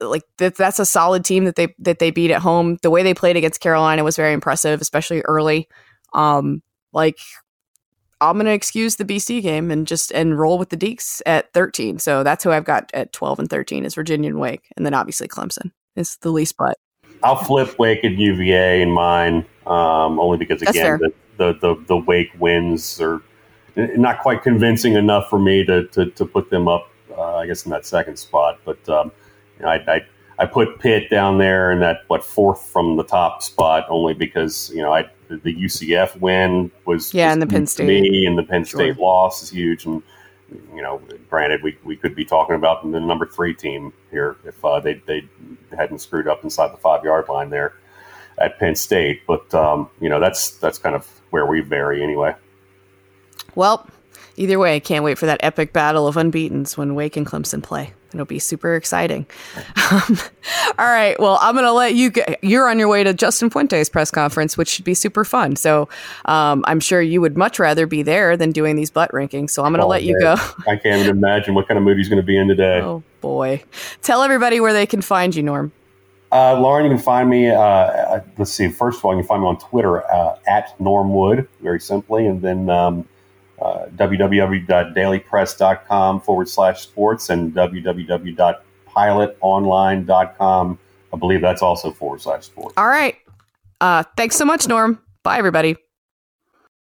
like that, that's a solid team that they that they beat at home. The way they played against Carolina was very impressive, especially early. Um, like I'm gonna excuse the BC game and just and roll with the Deacs at 13. So that's who I've got at 12 and 13 is Virginia and Wake, and then obviously Clemson is the least but. I'll flip Wake and UVA in mine, um, only because again the, the the the Wake wins are not quite convincing enough for me to to, to put them up. Uh, I guess in that second spot, but um, you know, I, I I put Pitt down there in that what fourth from the top spot only because you know I the, UCF win was Yeah, was and the Penn State. me, and the Penn Sure. State loss is huge, and you know, granted, we, we could be talking about the number three team here if uh, they, they hadn't screwed up inside the five yard line there at Penn State. But, um, you know, that's that's kind of where we vary anyway. Well, either way, I can't wait for that epic battle of unbeatens when Wake and Clemson play. It'll be super exciting. Um, all right. Well, I'm going to let you get, you're on your way to Justin Fuente's press conference, which should be super fun. So um, I'm sure you would much rather be there than doing these butt rankings. So I'm going to Oh, let you go. I can't even imagine what kind of mood he's going to be in today. Oh, boy. Tell everybody where they can find you, Norm. Uh, Lauren, you can find me. Uh, uh, let's see. First of all, you can find me on Twitter uh, at Normwood, very simply, and then um, www.dailypress.com forward slash sports and www.pilotonline.com. I believe that's also forward slash sports. All right. Uh, thanks so much, Norm. Bye, everybody.